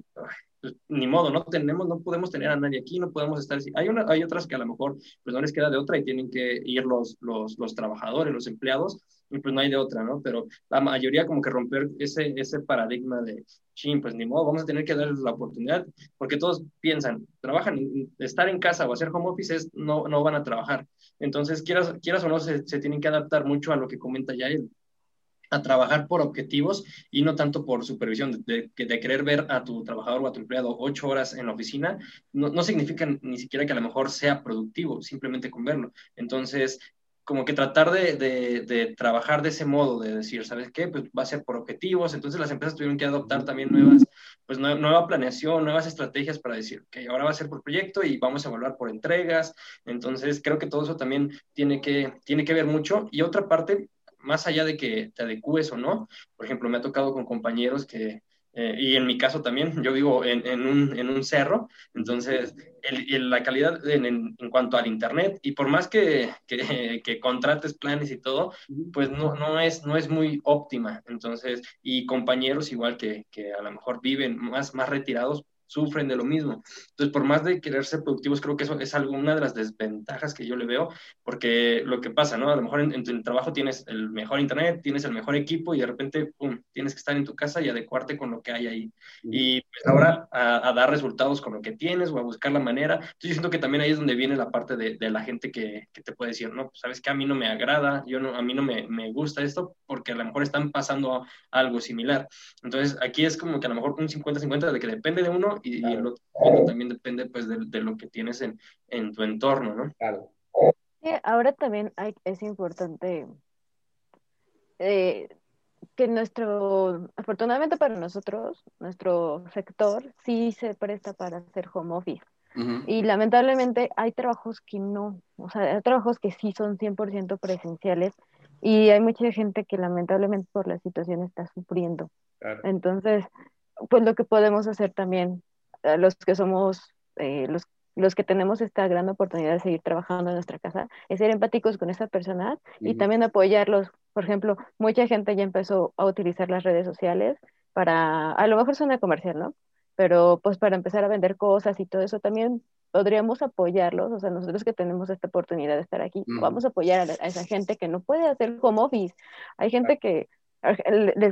pues, ni modo, no tenemos, no podemos tener a nadie aquí, no podemos estar así. Hay, una, hay otras que a lo mejor pues no les queda de otra y tienen que ir los, los, los trabajadores, los empleados, pues no hay de otra, ¿no? Pero la mayoría como que romper ese, ese paradigma de, chin, pues ni modo, vamos a tener que darles la oportunidad, porque todos piensan, trabajan, estar en casa o hacer home office es, no, no van a trabajar. Entonces, quieras, quieras o no, se, tienen que adaptar mucho a lo que comenta ya él a trabajar por objetivos y no tanto por supervisión, de, de, querer ver a tu trabajador o a tu empleado ocho horas en la oficina, no, no, significa ni siquiera que a lo mejor sea productivo, simplemente con verlo. Entonces, como que tratar de, de, trabajar de ese modo, de decir, ¿sabes qué? Pues va a ser por objetivos, entonces las empresas tuvieron que adoptar también nuevas, pues nueva, planeación, nuevas estrategias para decir, que ahora va a ser por proyecto y vamos a evaluar por entregas, entonces creo que todo eso también tiene que, tiene que ver mucho. Y otra parte, más allá de que te adecues o no, por ejemplo, me ha tocado con compañeros que, eh, y en mi caso también, yo vivo en, en, un, en un, cerro, entonces el, la calidad en, en, cuanto al internet, y por más que, que, [laughs] que, contrates planes y todo, pues no, no, es, no es muy óptima. Entonces, y compañeros igual que, que a lo mejor viven más, más retirados, sufren de lo mismo. Entonces, por más de querer ser productivos, creo que eso es alguna de las desventajas que yo le veo, porque lo que pasa, ¿no? A lo mejor en, tu trabajo tienes el mejor internet, tienes el mejor equipo y de repente, pum, tienes que estar en tu casa y adecuarte con lo que hay ahí. Y pues ahora a, dar resultados con lo que tienes o a buscar la manera. Entonces, yo siento que también ahí es donde viene la parte de, de la gente que, que, te puede decir, no, pues sabes que a mí no me agrada, yo no, a mí no me, me gusta esto porque a lo mejor están pasando algo similar. Entonces, aquí es como que a lo mejor un 50-50 de que depende de uno y, el otro también depende pues de, de, lo que tienes en, en tu entorno, ¿no? Claro. Sí, ahora también hay, es importante eh, que nuestro, afortunadamente para nosotros, nuestro sector sí se presta para hacer home office. Y lamentablemente hay trabajos que no, o sea, hay trabajos que sí son 100% presenciales y hay mucha gente que lamentablemente por la situación está sufriendo. Entonces, pues lo que podemos hacer también los que somos, eh, los, los que tenemos esta gran oportunidad de seguir trabajando en nuestra casa, es ser empáticos con esa persona y también apoyarlos. Por ejemplo, mucha gente ya empezó a utilizar las redes sociales para, a lo mejor suena comercial, ¿no? Pero pues para empezar a vender cosas y todo eso también podríamos apoyarlos, o sea, nosotros que tenemos esta oportunidad de estar aquí, vamos a apoyar a, esa gente que no puede hacer home office. Hay gente que,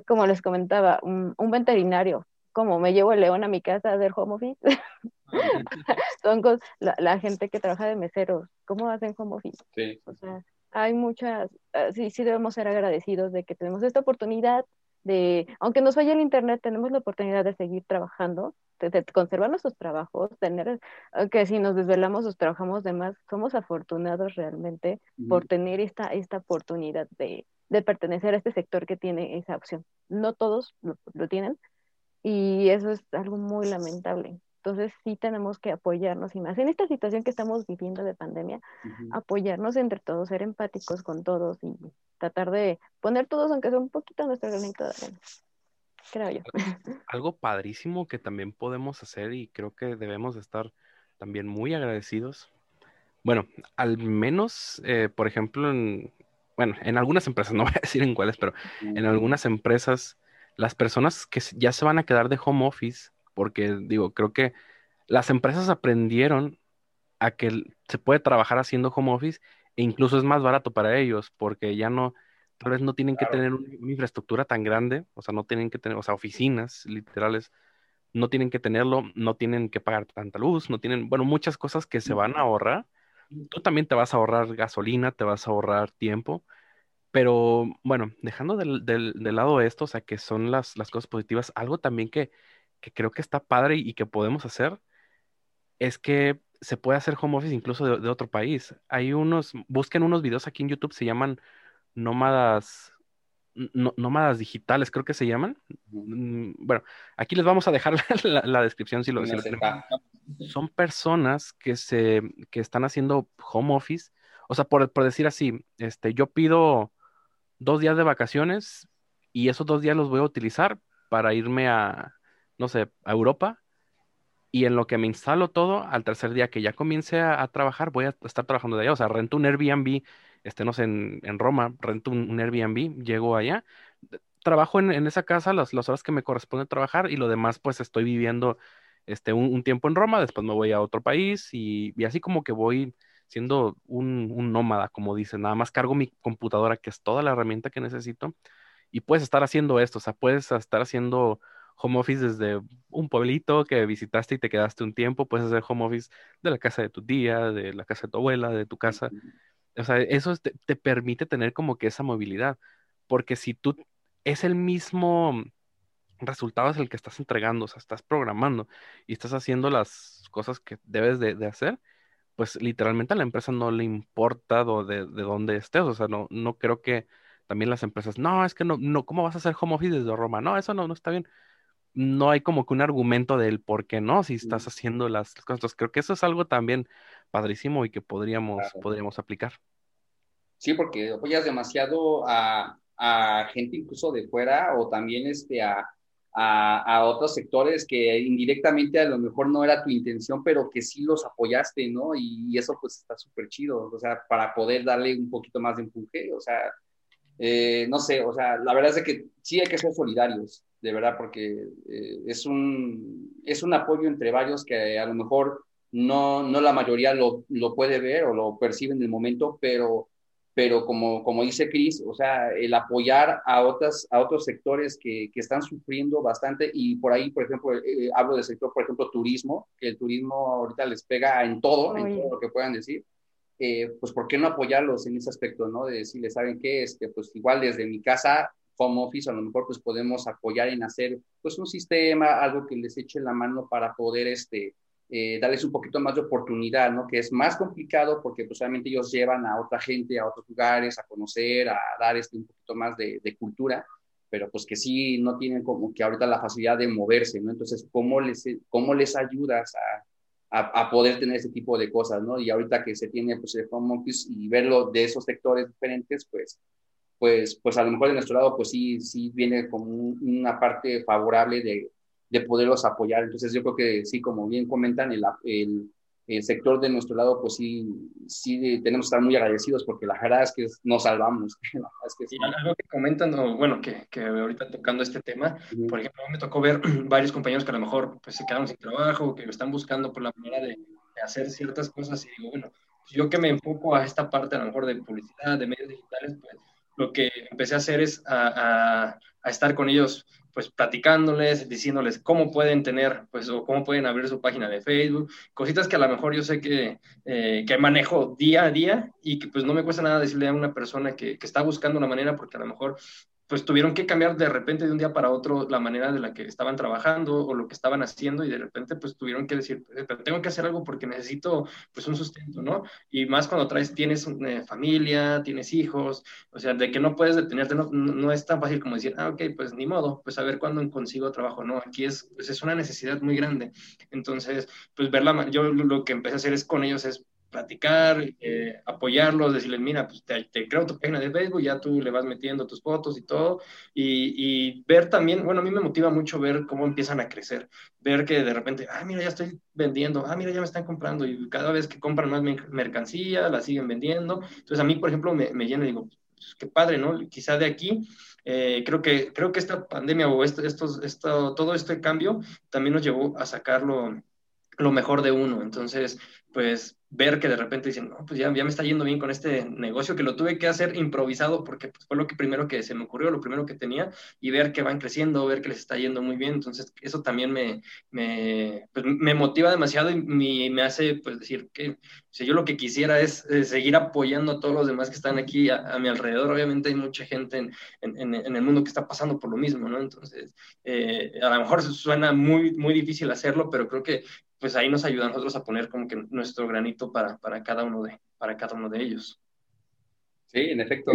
como les comentaba, un, un veterinario como me llevo el león a mi casa a hacer home office. [laughs] Son la, la, gente que trabaja de meseros, ¿cómo hacen home office? Sí. O sea, hay muchas, ah, sí, sí debemos ser agradecidos de que tenemos esta oportunidad de, aunque nos vaya el internet, tenemos la oportunidad de seguir trabajando, de, conservar nuestros trabajos, tener, que si nos desvelamos o trabajamos de más, somos afortunados realmente por tener esta, esta oportunidad de, de, pertenecer a este sector que tiene esa opción. No todos lo, lo tienen y eso es algo muy lamentable. Entonces sí tenemos que apoyarnos y más en esta situación que estamos viviendo de pandemia, apoyarnos entre todos, ser empáticos con todos y tratar de poner todos, aunque sea un poquito, nuestro granito de arena. Creo yo. Algo [laughs] padrísimo que también podemos hacer y creo que debemos estar también muy agradecidos. Bueno, al menos, eh, por ejemplo, en, bueno, en algunas empresas, [laughs] no voy a decir en cuáles, pero en algunas empresas, las personas que ya se van a quedar de home office porque digo, creo que las empresas aprendieron a que se puede trabajar haciendo home office e incluso es más barato para ellos porque ya no, tal vez no tienen que tener una, infraestructura tan grande, o sea, no tienen que tener, o sea, oficinas literales, no tienen que tenerlo, no tienen que pagar tanta luz, no tienen, bueno, muchas cosas que se van a ahorrar. Tú también te vas a ahorrar gasolina, te vas a ahorrar tiempo, pero bueno, dejando del, del, lado esto, o sea, que son las, las cosas positivas, algo también que, que creo que está padre y que podemos hacer es que se puede hacer home office incluso de, otro país. Hay unos, busquen unos videos aquí en YouTube, se llaman nómadas, nómadas digitales, creo que se llaman. Mm, bueno, aquí les vamos a dejar [laughs] la, descripción si lo, si Son personas que se, que están haciendo home office. O sea, por, por decir así, este, yo pido dos días de vacaciones y esos dos días los voy a utilizar para irme a, no sé, a Europa. Y en lo que me instalo todo, al tercer día que ya comience a, trabajar, voy a estar trabajando de allá. O sea, rento un Airbnb, este, no sé, en, Roma, rento un, Airbnb, llego allá, trabajo en, esa casa las, las, horas que me corresponde trabajar y lo demás, pues estoy viviendo este, un, tiempo en Roma, después me voy a otro país y, así como que voy siendo un, un, nómada, como dicen, nada más cargo mi computadora, que es toda la herramienta que necesito, y puedes estar haciendo esto, o sea, puedes estar haciendo home office desde un pueblito que visitaste y te quedaste un tiempo, puedes hacer home office de la casa de tu tía, de la casa de tu abuela, de tu casa. O sea, eso te, te permite tener como que esa movilidad, porque si tú es el mismo resultado es el que estás entregando, o sea, estás programando y estás haciendo las cosas que debes de, de hacer, pues literalmente a la empresa no le importa de, de, dónde estés, o sea, no, no creo que también las empresas, no, es que no, no, ¿cómo vas a hacer home office desde Roma? No, eso no, no está bien no hay como que un argumento del por qué no, si estás haciendo las, cosas. Entonces, creo que eso es algo también padrísimo y que podríamos, podríamos aplicar. Sí, porque apoyas demasiado a, a, gente incluso de fuera o también este, a, a, otros sectores que indirectamente a lo mejor no era tu intención, pero que sí los apoyaste, ¿no? Y, eso pues está súper chido, o sea, para poder darle un poquito más de empuje, o sea, eh, no sé, o sea, la verdad es que sí hay que ser solidarios, de verdad, porque eh, es, un, es un apoyo entre varios que a lo mejor no, no la mayoría lo, lo puede ver o lo percibe en el momento, pero, pero como, como dice Cris, o sea, el apoyar a, otras, a otros sectores que, que están sufriendo bastante y por ahí, por ejemplo, eh, hablo del sector, por ejemplo, turismo, que el turismo ahorita les pega en todo, en todo lo que puedan decir. Eh, pues, ¿por qué no apoyarlos en ese aspecto, no? De decirles, ¿saben qué? Este, pues, igual desde mi casa home office, a lo mejor pues podemos apoyar en hacer pues un sistema, algo que les eche la mano para poder este, eh, darles un poquito más de oportunidad, ¿no? Que es más complicado porque pues ellos llevan a otra gente a otros lugares a conocer, a dar este un poquito más de, cultura, pero pues que sí no tienen como que ahorita la facilidad de moverse, ¿no? Entonces, ¿cómo les, cómo les ayudas a, a, poder tener ese tipo de cosas, ¿no? Y ahorita que se tiene pues el office y verlo de esos sectores diferentes, pues pues, pues a lo mejor de nuestro lado, pues sí, sí viene como una parte favorable de, de, poderlos apoyar. Entonces yo creo que sí, como bien comentan, el, el, el, sector de nuestro lado, pues sí, sí tenemos que estar muy agradecidos porque la verdad es que nos salvamos. [laughs] es que sí. algo que comentan, o bueno, que, que, ahorita tocando este tema, por ejemplo, me tocó ver [clears throat] varios compañeros que a lo mejor pues, se quedaron sin trabajo, que están buscando por la manera de, de hacer ciertas cosas y digo, bueno, yo que me enfoco a esta parte a lo mejor de publicidad, de medios digitales, pues lo que empecé a hacer es a, a, estar con ellos pues platicándoles, diciéndoles cómo pueden tener, pues, o cómo pueden abrir su página de Facebook, cositas que a lo mejor yo sé que, eh, que manejo día a día y que pues no me cuesta nada decirle a una persona que, que está buscando una manera porque a lo mejor pues tuvieron que cambiar de repente de un día para otro la manera de la que estaban trabajando o lo que estaban haciendo y de repente pues tuvieron que decir, eh, pero tengo que hacer algo porque necesito pues un sustento, ¿no? Y más cuando traes, tienes eh, familia, tienes hijos, o sea, de que no puedes detenerte, no, no, es tan fácil como decir, ah, ok, pues ni modo, pues a ver cuándo consigo trabajo, ¿no? Aquí es, pues es una necesidad muy grande. Entonces, pues verla, yo lo que empecé a hacer es con ellos es platicar, eh, apoyarlos, decirles, mira, pues te, creo tu página de Facebook, ya tú le vas metiendo tus fotos y todo, y, ver también, bueno, a mí me motiva mucho ver cómo empiezan a crecer, ver que de repente, ah, mira, ya estoy vendiendo, ah, mira, ya me están comprando, y cada vez que compran más mercancía, la siguen vendiendo, entonces a mí, por ejemplo, me, me llena y digo, pues, qué padre, ¿no? Quizá de aquí eh, creo, que, creo que esta pandemia o esto, esto, esto, todo este cambio también nos llevó a sacarlo lo mejor de uno. Entonces, pues ver que de repente dicen, no, pues ya, ya me está yendo bien con este negocio, que lo tuve que hacer improvisado porque pues, fue lo que primero que se me ocurrió, lo primero que tenía, y ver que van creciendo, ver que les está yendo muy bien. Entonces, eso también me, me, pues, me motiva demasiado y me, hace pues decir que si yo lo que quisiera es, seguir apoyando a todos los demás que están aquí a, mi alrededor. Obviamente hay mucha gente en, en, en, el mundo que está pasando por lo mismo, ¿no? Entonces, eh, a lo mejor suena muy, muy difícil hacerlo, pero creo que pues ahí nos ayuda a nosotros a poner como que nuestro granito para, para, cada, uno de, para cada uno de ellos. Sí, en efecto.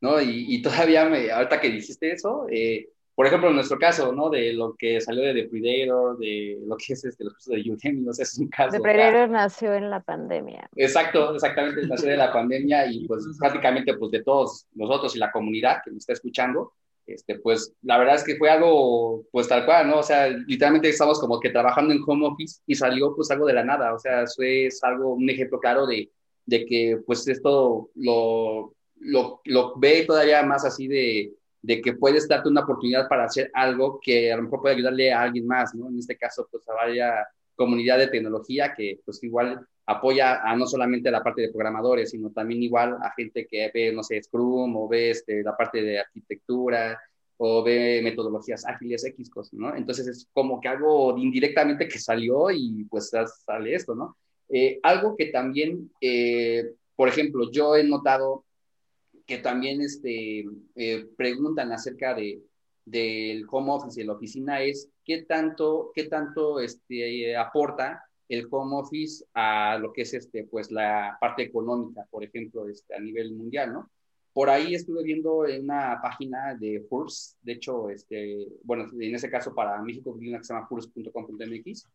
No, y, y, todavía, me, ahorita que dijiste eso, eh, por ejemplo, en nuestro caso, ¿no? De lo que salió de The Predator, de lo que es este, los cursos de Udemy, no sé, es un caso. The Predator nació en la pandemia. Exacto, exactamente, nació de la pandemia y pues prácticamente pues de todos nosotros y la comunidad que nos está escuchando, este, pues la verdad es que fue algo, pues tal cual, ¿no? O sea, literalmente estamos como que trabajando en home office y salió pues algo de la nada, o sea, eso es algo, un ejemplo claro de, de que pues esto lo, lo, lo ve todavía más así de, de que puedes darte una oportunidad para hacer algo que a lo mejor puede ayudarle a alguien más, ¿no? En este caso, pues a varias comunidad de tecnología que pues igual apoya a no solamente la parte de programadores, sino también igual a gente que ve, no sé, Scrum o ve este, la parte de arquitectura o ve metodologías ágiles X ¿no? Entonces es como que algo indirectamente que salió y pues sale esto, ¿no? Eh, algo que también, eh, por ejemplo, yo he notado que también este, eh, preguntan acerca de, del home office y la oficina es qué tanto, qué tanto este, aporta el home office a lo que es este, pues, la parte económica, por ejemplo, este, a nivel mundial, ¿no? Por ahí estuve viendo en una página de Forbes, de hecho, este, bueno, en ese caso para México, una que se llama Forbes.com.mx,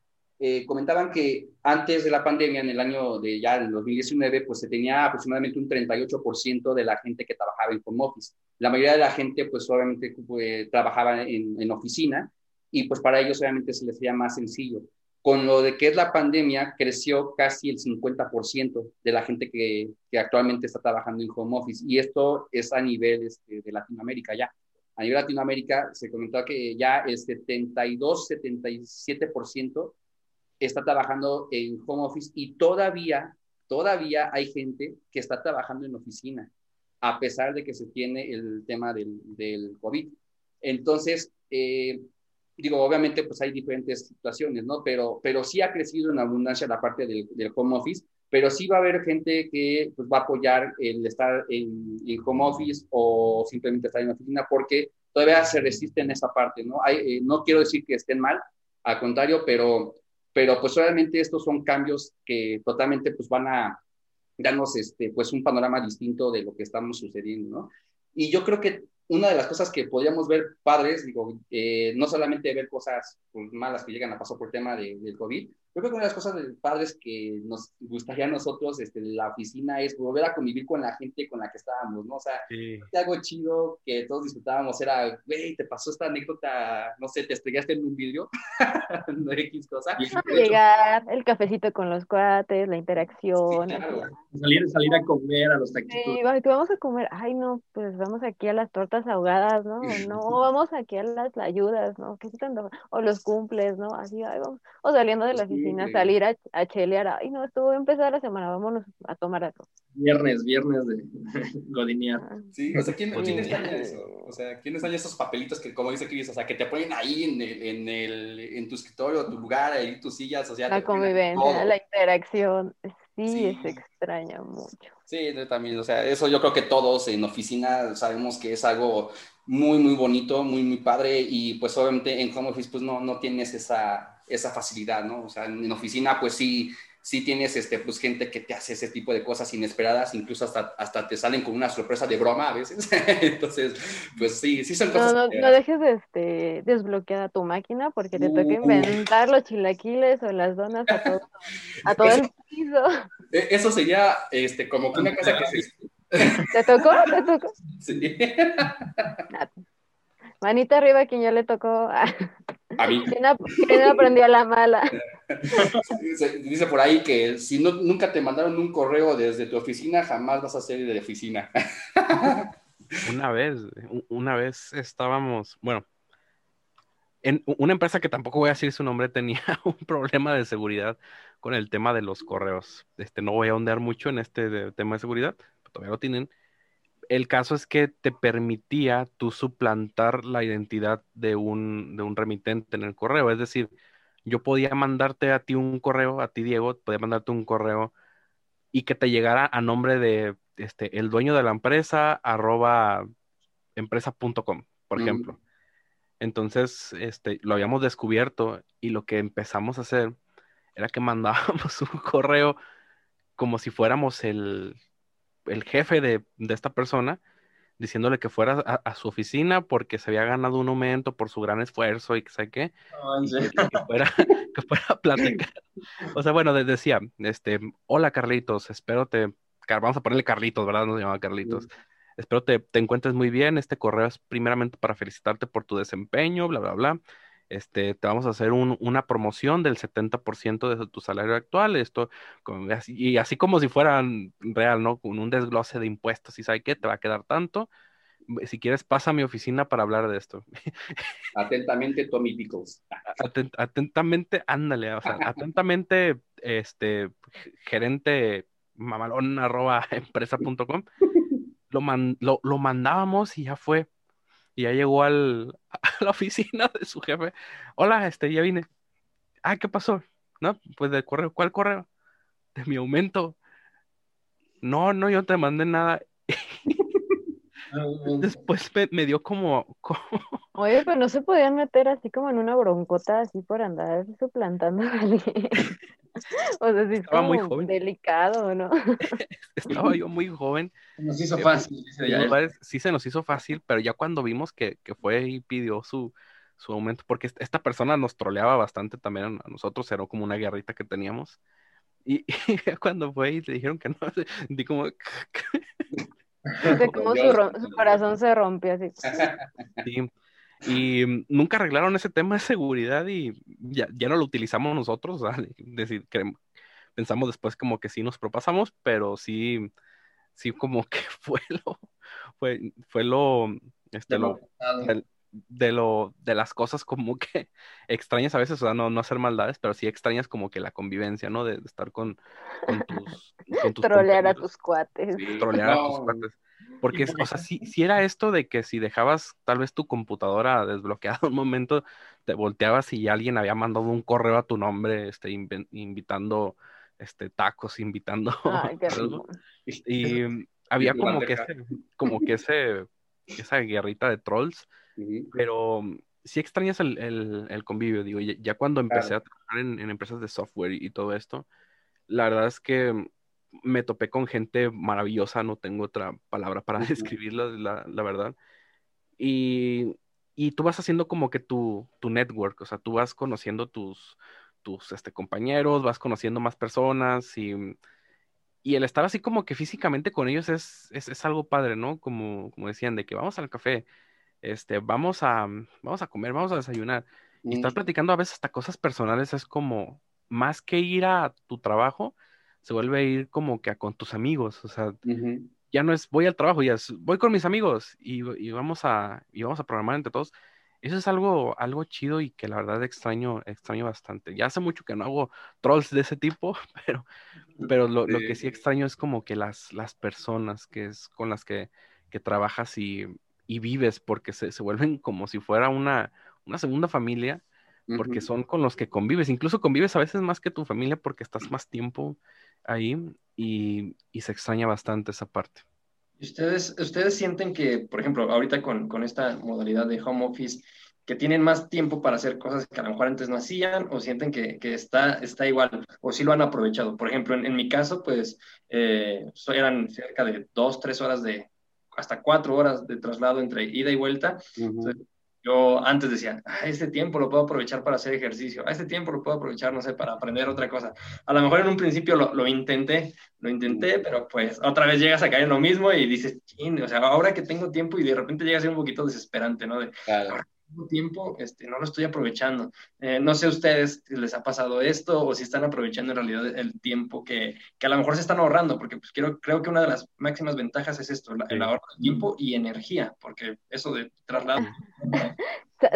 eh, comentaban que antes de la pandemia, en el año de ya en 2019, pues se tenía aproximadamente un 38% de la gente que trabajaba en home office. La mayoría de la gente, pues obviamente pues, trabajaba en, en, oficina y pues para ellos obviamente se les hacía más sencillo. Con lo de que es la pandemia, creció casi el 50% de la gente que, actualmente está trabajando en home office y esto es a nivel este, de Latinoamérica ya. A nivel Latinoamérica se comentó que ya el 72-77% está trabajando en home office y todavía, todavía hay gente que está trabajando en oficina, a pesar de que se tiene el tema del, del COVID. Entonces, eh, digo, obviamente pues hay diferentes situaciones, ¿no? Pero, pero sí ha crecido en abundancia la parte del, home office, pero sí va a haber gente que pues, va a apoyar el estar en, en, home office o simplemente estar en oficina porque todavía se resiste en esa parte, ¿no? Hay, eh, no quiero decir que estén mal, al contrario, pero pero pues obviamente estos son cambios que totalmente pues van a darnos este, pues un panorama distinto de lo que estamos sucediendo, ¿no? Y yo creo que una de las cosas que podríamos ver padres, digo, eh, no solamente ver cosas pues, malas que llegan a pasar por tema de, del COVID, yo creo que una de las cosas de padres que nos gustaría a nosotros, este, la oficina, es volver a convivir con la gente con la que estábamos, ¿no? O sea, algo chido que todos disfrutábamos era, güey, te pasó esta anécdota, no sé, te estrellaste en un vidrio, [laughs] no X cosa. Llegar, el cafecito con los cuates, la interacción. salir, salir a comer a los taquitos. Sí, vamos a comer, ay no, pues vamos aquí a las tortas ahogadas, ¿no? [laughs] No, vamos aquí a las ayudas, ¿no? ¿Qué O los cumples, ¿no? Así, ay, vamos. O saliendo de la oficina oficina, salir a, a chelear. Ay, no, estuvo empezar la semana, vámonos a tomar algo. Viernes, viernes de [laughs] godinear. Ah. Sí, o sea, ¿quién, ¿quién extraña eso? O sea, ¿quién extraña esos papelitos que, como dice Cris, o sea, que te ponen ahí en, el, en, el, en tu escritorio, tu lugar, ahí tus sillas, o sea. La convivencia, la interacción, sí, es extraña mucho. Sí, yo también, o sea, eso yo creo que todos en oficina sabemos que es algo muy, muy bonito, muy, muy padre y pues obviamente en home office pues no, no tienes esa, esa facilidad, ¿no? O sea, en oficina pues sí sí tienes este, pues, gente que te hace ese tipo de cosas inesperadas, incluso hasta, hasta te salen con una sorpresa de broma a veces. [laughs] Entonces, pues sí, sí son cosas. No, no, dejes de este, desbloqueada tu máquina porque te toca inventar los chilaquiles o las donas a todo, [laughs] a todo el piso. [laughs] E, eso sería este, como que una cosa que se... ¿Te tocó? ¿Te tocó? Sí. Manita arriba quien ya le tocó. A mí. ¿Quién, aprendió a la mala? [laughs] Dice por ahí que si no, nunca te mandaron un correo desde tu oficina, jamás vas a ser de oficina. [laughs] Una vez, una vez estábamos, bueno, en una empresa que tampoco voy a decir su nombre [laughs] tenía un problema de seguridad con el tema de los correos. Este, no voy a ondear mucho en este tema de seguridad, todavía lo tienen el caso es que te permitía tú suplantar la identidad de un, de un remitente en el correo. Es decir, yo podía mandarte a ti un correo, a ti Diego, podía mandarte un correo y que te llegara a nombre de este, el dueño de la empresa, arroba empresa.com, por ejemplo. Entonces, este, lo habíamos descubierto y lo que empezamos a hacer era que [laughs] mandábamos un correo como si fuéramos el, el jefe de, esta persona diciéndole que fuera a, su oficina porque se había ganado un aumento por su gran esfuerzo y que sé qué, [laughs] que, fuera, a platicar. O sea, bueno, decía, este, hola Carlitos, espero te, vamos a ponerle Carlitos, ¿verdad? No se llama Carlitos. Espero te, te encuentres muy bien. Este correo es primeramente para felicitarte por tu desempeño, bla, bla, bla este, te vamos a hacer una promoción del 70% de tu salario actual, esto, y así como si fueran real, ¿no? Con un desglose de impuestos y sabe qué, te va a quedar tanto. Si quieres, pasa a mi oficina para hablar de esto. [laughs] Atentamente, Tommy Pickles. atentamente, ándale, o sea, atentamente, este, gerente mamalón arroba [laughs] empresa.com. [laughs] Lo, lo, lo mandábamos y ya fue y ya llegó al, [laughs] a la oficina de su jefe. Hola, este, ya vine. Ah, ¿qué pasó? No, pues del correo. ¿Cuál correo? De mi aumento. No, no, yo te mandé nada. [laughs] Después me, dio [laughs] como, Oye, pero no se podían meter así como en una broncota así por andar suplantando a alguien. [laughs] o sea, sí estaba muy joven. delicado, ¿no? [laughs] estaba yo muy joven. Se nos hizo fácil. sí se nos hizo fácil, pero ya cuando vimos que, fue y pidió su, su aumento, porque esta persona nos troleaba bastante también a nosotros, era como una guerrita que teníamos. Y, cuando fue y le dijeron que no, di como... [laughs] como su, corazón se rompe así. [laughs] Sí. Y nunca arreglaron ese tema de seguridad y ya, ya no lo utilizamos nosotros. Decir, pensamos después como que sí nos propasamos, pero sí, sí como que [laughs] fue lo, fue, fue lo, este, lo, de lo, de las cosas como que [laughs] extrañas a veces, o sea, no, no hacer maldades, pero sí extrañas como que la convivencia, ¿no? De, estar con, con tus, con Trolear a tus cuates. trolear a tus cuates. Porque, o sea, si, si, era esto de que si dejabas tal vez tu computadora desbloqueada [laughs] un momento, te volteabas y alguien había mandado un correo a tu nombre, este, invitando este, tacos, [laughs] invitando Y había como que ese, como que ese, esa guerrita de trolls, pero sí extrañas el, el, convivio, digo, ya, cuando empecé a trabajar en, en, empresas de software y, todo esto, la verdad es que me topé con gente maravillosa, no tengo otra palabra para [laughs] describirla, la, la verdad. Y, y, tú vas haciendo como que tu, tu network, o sea, tú vas conociendo tus, tus este, compañeros, vas conociendo más personas y, y el estar así como que físicamente con ellos es, es, es, algo padre, ¿no? Como, como decían, de que vamos al café, este, vamos a, vamos a comer, vamos a desayunar. Y estar platicando a veces hasta cosas personales es como, más que ir a tu trabajo, se vuelve a ir como que a con tus amigos, o sea, ya no es voy al trabajo, ya es voy con mis amigos y, y, vamos a y vamos a programar entre todos. eso es algo, algo chido y que la verdad extraño, extraño bastante. Ya hace mucho que no hago trolls de ese tipo, [laughs] pero, pero lo, lo que sí extraño es como que las, las personas que es con las que, que trabajas y, y, vives, porque se, se, vuelven como si fuera una, una segunda familia, porque son con los que convives. Incluso convives a veces más que tu familia porque estás más tiempo ahí y, y se extraña bastante esa parte. ¿Ustedes, ustedes sienten que, por ejemplo, ahorita con, con, esta modalidad de home office, que tienen más tiempo para hacer cosas que a lo mejor antes no hacían, o sienten que, que está, está igual, o si lo han aprovechado? Por ejemplo, en, en mi caso, pues eh, eran cerca de dos, tres horas de, hasta cuatro horas de traslado entre ida y vuelta. Entonces, yo antes decía, ah, este tiempo lo puedo aprovechar para hacer ejercicio, a este tiempo lo puedo aprovechar, no sé, para aprender otra cosa. A lo mejor en un principio lo, lo intenté, lo intenté, pero pues otra vez llegas a caer en lo mismo y dices, o sea, ahora que tengo tiempo y de repente llega a ser un poquito desesperante, ¿no? De, claro tiempo, este, no lo estoy aprovechando. Eh, no sé a ustedes si les ha pasado esto o si están aprovechando en realidad el tiempo que, que a lo mejor se están ahorrando, porque pues quiero, creo que una de las máximas ventajas es esto, el ahorro de tiempo y energía, porque eso de traslado. [laughs]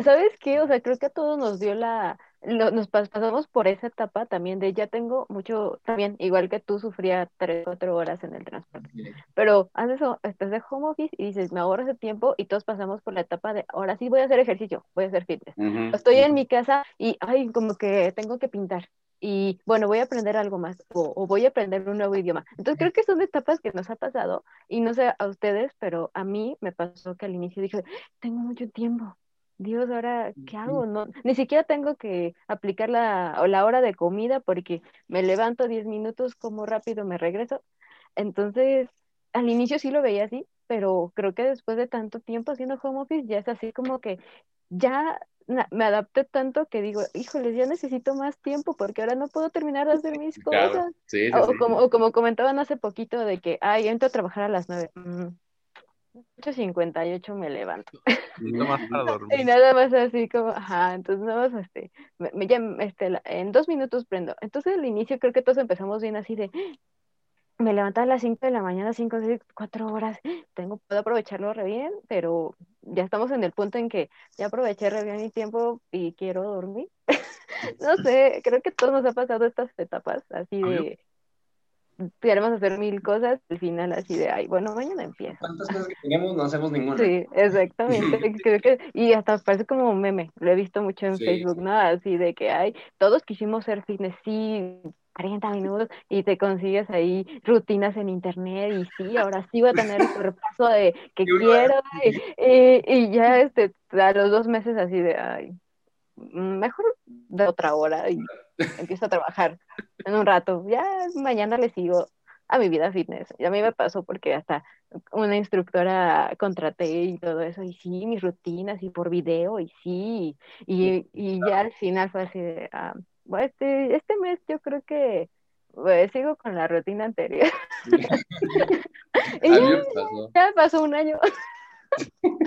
¿Sabes qué? O sea, creo que a todos nos dio la, nos pasamos por esa etapa también de ya tengo mucho, también igual que tú sufría tres, cuatro horas en el transporte, pero haces eso, estás de home office y dices, me ahorro ese tiempo y todos pasamos por la etapa de, ahora sí voy a hacer ejercicio, voy a hacer fitness. Estoy en mi casa y, ay, como que tengo que pintar y bueno, voy a aprender algo más o, o, voy a aprender un nuevo idioma. Entonces creo que son etapas que nos ha pasado y no sé a ustedes, pero a mí me pasó que al inicio dije, tengo mucho tiempo, Dios, ahora, ¿qué hago? No, ni siquiera tengo que aplicar la, o la hora de comida porque me levanto 10 minutos, como rápido me regreso. Entonces, al inicio sí lo veía así, pero creo que después de tanto tiempo haciendo home office ya es así como que ya me adapté tanto que digo, híjoles, ya necesito más tiempo porque ahora no puedo terminar de [laughs] hacer mis cosas. o, Como, como comentaban hace poquito de que, ay, entro a trabajar a las nueve. Mm, 8.58 me levanto. Y, [laughs] nada más así como, ajá, entonces nada más este, me, este, en dos minutos prendo. Entonces al inicio creo que todos empezamos bien así de, [gasps] me levantaba a las 5 de la mañana, 5, 6, 4 horas, [gasps] tengo, puedo aprovecharlo re bien, pero ya estamos en el punto en que ya aproveché re bien mi tiempo y quiero dormir. [laughs] no sé, creo que todos nos ha pasado estas etapas así de queremos hacer mil cosas, al final así de, ay, bueno, mañana empieza. ¿Cuántas cosas que tenemos no hacemos ninguna? Sí, exactamente. [laughs] Creo que, y hasta parece como un meme, lo he visto mucho en Facebook, ¿no? Así de que, ay, todos quisimos ser fitness, sí, 40 minutos y te consigues ahí rutinas en internet y sí, ahora sí voy a tener el cuerpazo de que [laughs] quiero y, y, ya este, a los dos meses así de, ay, mejor de otra hora y [laughs] empiezo a trabajar en un rato. Ya mañana le sigo a mi vida fitness. Y a mí me pasó porque hasta una instructora contraté y todo eso, y sí, mis rutinas y por video, y sí, y, y ya al final fue así de, ah, bueno, este, este mes yo creo que pues, sigo con la rutina anterior. [laughs] y ya, ya pasó un año.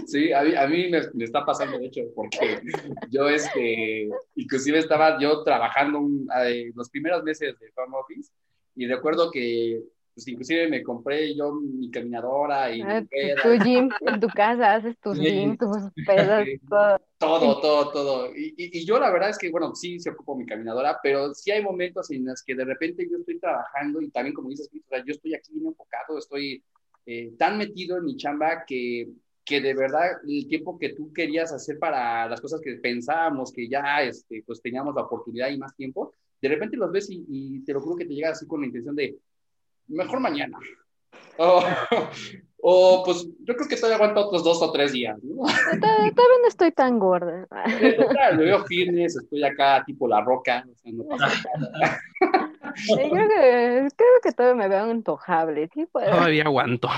Sí, a mí, a mí me, está pasando, de hecho, porque yo, este, inclusive estaba yo trabajando eh, los primeros meses de home office y recuerdo que, pues, inclusive me compré yo mi caminadora y ah, tu gym en tu casa, haces tus gym, tus pedas, todo. Todo, todo, todo. Y, y, yo la verdad es que, bueno, sí se ocupo mi caminadora, pero sí hay momentos en los que de repente yo estoy trabajando y también, como dices, yo estoy aquí bien enfocado, estoy eh, tan metido en mi chamba que que de verdad el tiempo que tú querías hacer para las cosas que pensábamos que ya este, pues teníamos la oportunidad y más tiempo, de repente los ves y, te lo juro que te llega así con la intención de mejor mañana. O, [laughs] pues yo creo que todavía aguanto otros dos o tres días. ¿no? Todavía no estoy tan gorda. Total, me veo fitness, estoy acá tipo la roca, o sea, no pasa nada. creo, que, creo que todavía me veo antojable. ¿sí? Pues. Todavía aguanto.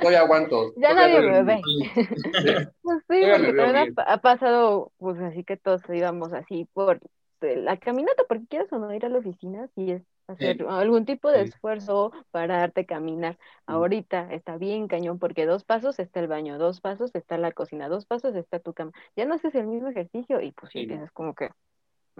todavía aguanto. Ya nadie me ve. [laughs] Pues sí, porque también ha, pasado, pues así que todos íbamos así por la caminata, porque quieres o no ir a la oficina, si es hacer algún tipo de esfuerzo para darte caminar. Ahorita está bien cañón porque dos pasos está el baño, dos pasos está la cocina, dos pasos está tu cama. Ya no haces el mismo ejercicio y pues sí, es como que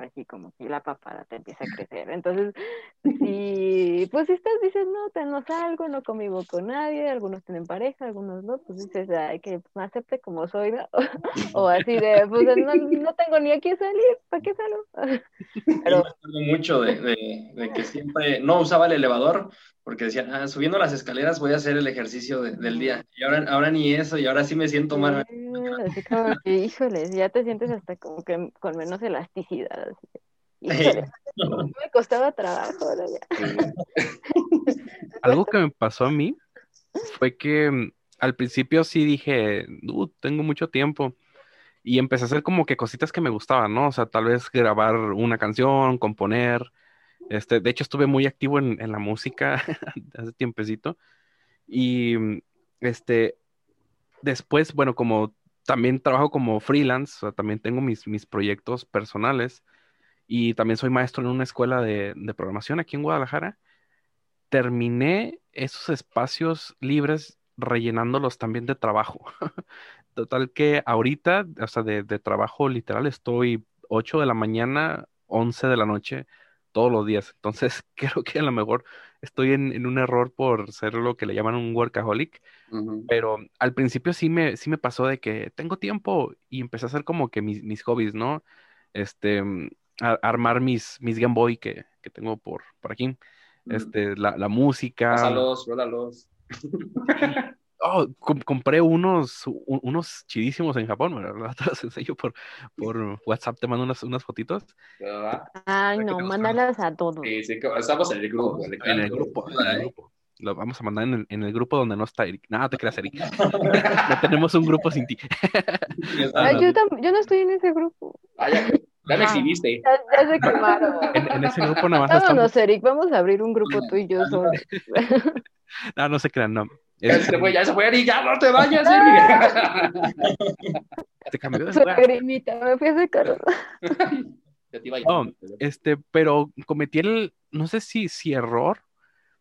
así como que la papada te empieza a crecer. Entonces, si pues si estás, dices, no, te, no salgo, no convivo con nadie, algunos tienen pareja, algunos no, pues dices, ay, que me acepte como soy, ¿no? [laughs] o así de, pues no, no tengo ni a qué salir, ¿para qué salgo? Pero... [laughs] Yo me mucho de, de, de, que siempre no usaba el elevador porque decía, ah, subiendo las escaleras voy a hacer el ejercicio del día. Y ahora, ahora ni eso, y ahora sí me siento mal. Así como que, híjoles, ya te sientes hasta como que con menos elasticidad. Me costaba trabajo. [laughs] Algo que me pasó a mí fue que mm, al principio sí dije, uh, tengo mucho tiempo. Y empecé a hacer como que cositas que me gustaban, ¿no? O sea, tal vez grabar una canción, componer, este, de hecho, estuve muy activo en, la música [laughs] hace tiempecito. Y mm, este, después, bueno, como también trabajo como freelance, o sea, también tengo mis, mis proyectos personales y también soy maestro en una escuela de, de programación aquí en Guadalajara. Terminé esos espacios libres rellenándolos también de trabajo. [laughs] Total que ahorita, o sea, de, de, trabajo literal, estoy 8 de la mañana, 11 de la noche todos los días. Entonces, [laughs] creo que a lo mejor estoy en, un error por ser lo que le llaman un workaholic, pero al principio sí me, sí me pasó de que tengo tiempo y empecé a hacer como que mis, mis hobbies, ¿no? Este, armar mis, mis Game Boy que, que tengo por, por aquí, este, la, la música. Pásalos, rólalos. [laughs] Oh, compré unos, unos chidísimos en Japón, ¿verdad? Te [laughs] los enseño por, por WhatsApp, te mando unas, unas fotitos. Ay, no, mándalas a todos. Sí, sí, estamos en el grupo. En el grupo, en el grupo. Lo vamos a mandar en el, en el grupo donde no está Eric. Nada, te creas, Eric. [laughs] no tenemos un grupo sin ti. Ay, yo, yo, no estoy en ese grupo. Ah, ya, ya me exhibiste. Ya, ya se quemaron. En, en, ese grupo nada más. Vámonos, estamos... Eric, vamos a abrir un grupo tú y yo solo. [laughs] no, no se crean, no. Ya se fue, ya se fue, ya no te vayas, Te [laughs] cambió de lugar. me fui a sacar. No, este, pero cometí el, no sé si, si error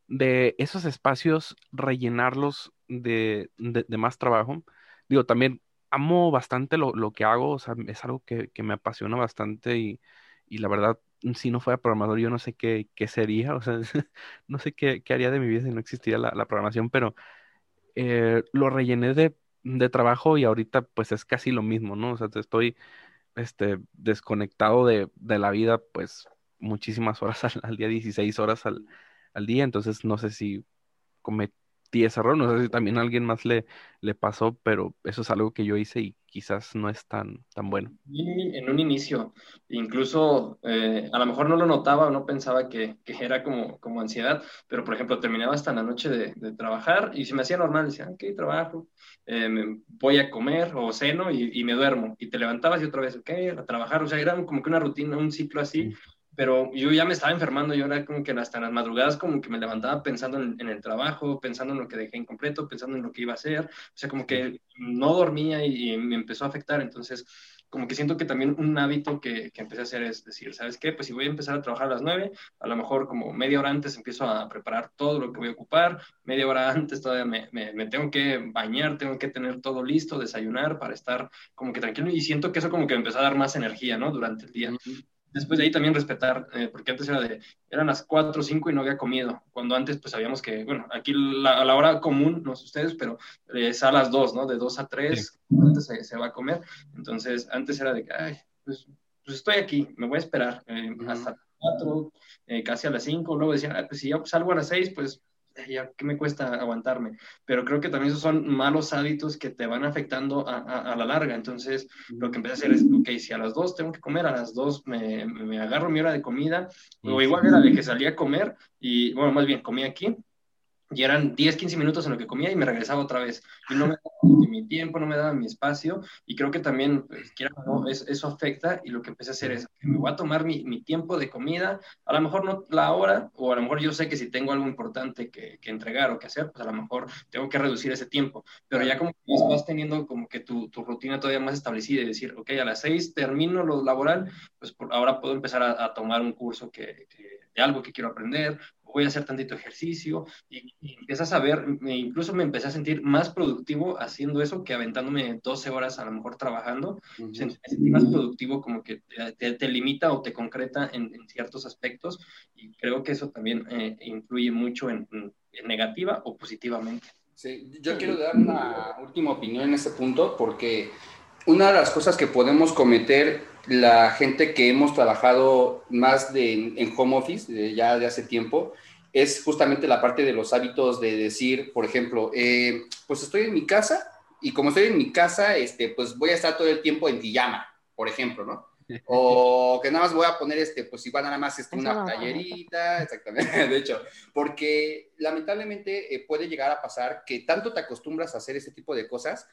de esos espacios rellenarlos de, de, más trabajo. Digo, también amo bastante lo, lo, que hago, o sea, es algo que, que me apasiona bastante y, y, la verdad, si no fuera programador, yo no sé qué, qué sería, o sea, [laughs] no sé qué, qué, haría de mi vida si no existiera la, programación, pero eh, lo rellené de, de, trabajo y ahorita pues es casi lo mismo, ¿no? O sea, estoy este, desconectado de, de la vida pues muchísimas horas [laughs] al, día, 16 horas al, al, día, entonces no sé si cometí ese error, no sé si también a alguien más le, le pasó, pero eso es algo que yo hice y quizás no es tan, tan bueno. En un inicio, incluso eh, a lo mejor no lo notaba o no pensaba que, que, era como, como ansiedad, pero por ejemplo terminaba hasta la noche de, de trabajar y se me hacía normal, decía, ok, trabajo, eh, voy a comer o ceno y, y, me duermo, y te levantabas y otra vez, ok, a trabajar, o sea, era como que una rutina, un ciclo así pero yo ya me estaba enfermando, yo era como que hasta las madrugadas como que me levantaba pensando en, el trabajo, pensando en lo que dejé incompleto, pensando en lo que iba a hacer, o sea, como que no dormía y, me empezó a afectar, entonces como que siento que también un hábito que, que, empecé a hacer es decir, ¿sabes qué? Pues si voy a empezar a trabajar a las nueve, a lo mejor como media hora antes empiezo a preparar todo lo que voy a ocupar, media hora antes todavía me, me, tengo que bañar, tengo que tener todo listo, desayunar para estar como que tranquilo y siento que eso como que me empezó a dar más energía, ¿no? Durante el día. Después de ahí también respetar, eh, porque antes era de, eran las 4 o 5 y no había comido, cuando antes pues sabíamos que, bueno, aquí la, a la hora común, no sé ustedes, pero es a las 2, ¿no? De 2 a 3, antes se, va a comer. Entonces, antes era de que, ay, pues, pues estoy aquí, me voy a esperar eh, hasta 4, eh, casi a las 5, luego decían, pues si ya salgo a las 6, pues ya, ¿qué me cuesta aguantarme? Pero creo que también esos son malos hábitos que te van afectando a, a, la larga. Entonces, lo que empecé a hacer es, ok, si a las dos tengo que comer, a las dos me, me agarro mi hora de comida, o igual era de que salía a comer y, bueno, más bien, comía aquí y eran 10, 15 minutos en lo que comía y me regresaba otra vez. Y no me daba mi tiempo, no me daba mi espacio. Y creo que también, pues, eso afecta. Y lo que empecé a hacer es me voy a tomar mi, mi, tiempo de comida, a lo mejor no la hora, o a lo mejor yo sé que si tengo algo importante que, que entregar o que hacer, pues a lo mejor tengo que reducir ese tiempo. Pero ya como que vas teniendo como que tu, tu rutina todavía más establecida y decir, ok, a las 6 termino lo laboral, pues por, ahora puedo empezar a, a tomar un curso que, que, de algo que quiero aprender voy a hacer tantito ejercicio, y, empiezas a ver, incluso me empecé a sentir más productivo haciendo eso que aventándome 12 horas a lo mejor trabajando, me sentí más productivo como que te, limita o te concreta en, ciertos aspectos, y creo que eso también eh, influye mucho en, en negativa o positivamente. Sí, yo quiero dar una última opinión en este punto porque una de las cosas que podemos cometer la gente que hemos trabajado más de, en home office ya de hace tiempo es justamente la parte de los hábitos de decir, por ejemplo, eh, pues estoy en mi casa y como estoy en mi casa, este, pues voy a estar todo el tiempo en pijama, por ejemplo, ¿no? [laughs] O que nada más voy a poner, este, pues igual nada más este, una playerita, exactamente, [laughs] de hecho, porque lamentablemente eh, puede llegar a pasar que tanto te acostumbras a hacer ese tipo de cosas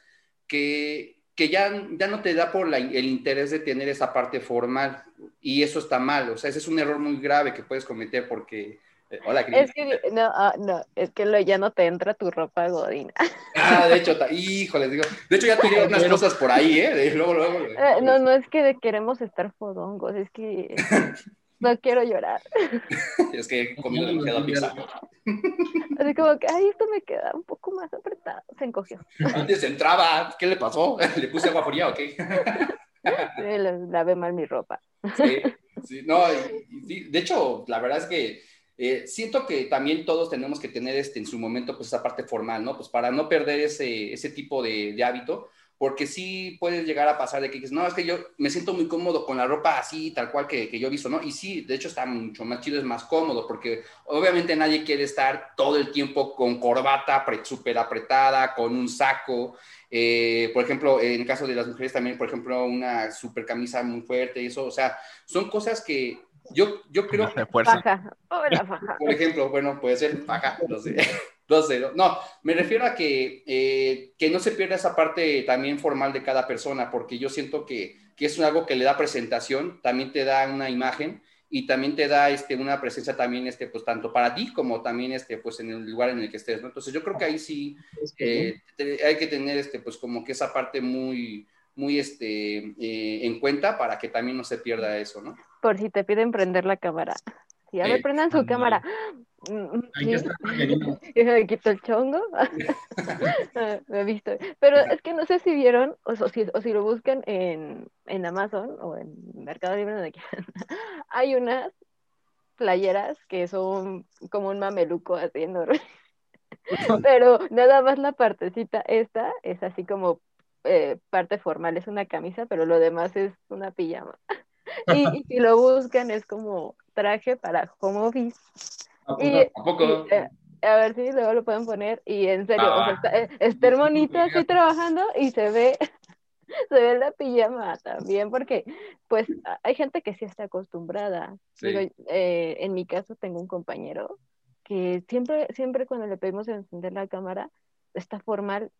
que que ya, ya no te da por el interés de tener esa parte formal y eso está mal, o sea, ese es un error muy grave que puedes cometer porque... Eh, hola, Es que, no, ah, no, es que lo, ya no te entra tu ropa godina. Ah, de hecho, híjole, digo, de hecho ya tiré unas cosas por ahí, ¿eh? luego, luego, eh, no, no es que queremos estar fodongos, es que [laughs] no quiero llorar. [laughs] es que he comido demasiada pizza. [laughs] Así como que, ay, esto me queda un poco más apretado. Se encogió. [laughs] Antes entraba, ¿qué le pasó? ¿Le puse agua fría o qué? Le lavé mal mi ropa. Sí, sí, no, de hecho, la verdad es que eh, siento que también todos tenemos que tener este, en su momento pues esa parte formal, ¿no? Pues para no perder ese, ese tipo de, de hábito, porque sí puedes llegar a pasar de que dices, no, es que yo me siento muy cómodo con la ropa así, tal cual que, que yo he visto, ¿no? Y sí, de hecho está mucho más chido, es más cómodo, porque obviamente nadie quiere estar todo el tiempo con corbata súper apretada, con un saco. Eh, por ejemplo, en el caso de las mujeres también, por ejemplo, una super camisa muy fuerte y eso, o sea, son cosas que yo, yo creo... [laughs] Faja. Por ejemplo, bueno, puede ser faja, no sé. 2-0. No, me refiero a que, eh, que no se pierda esa parte también formal de cada persona, porque yo siento que, que, es algo que le da presentación, también te da una imagen y también te da este, una presencia también, este, pues tanto para ti como también este, pues, en el lugar en el que estés, ¿no? Entonces yo creo que ahí sí eh, hay que tener este, pues como que esa parte muy, muy este, eh, en cuenta para que también no se pierda eso, ¿no? Por si te piden prender la cámara. Si a ver, prendan su cámara. Ahí está [laughs] y me quito el chongo. [laughs] me he visto. Pero es que no sé si vieron, o, si, o si lo buscan en, en Amazon o en Mercado Libre, donde quieran. [laughs] Hay unas playeras que son como un mameluco enorme. Pero nada más la partecita esta es así como eh, parte formal, es una camisa, pero lo demás es una pijama. Y, y si lo buscan es como traje para home office. ¿A poco? Eh, a ver si luego lo pueden poner. Y en serio, o sea, ah. está, hermanito así trabajando y se ve, [laughs] se ve la pijama también, porque pues hay gente que sí está acostumbrada. Eh, en mi caso tengo un compañero que siempre, siempre cuando le pedimos encender la cámara, está formal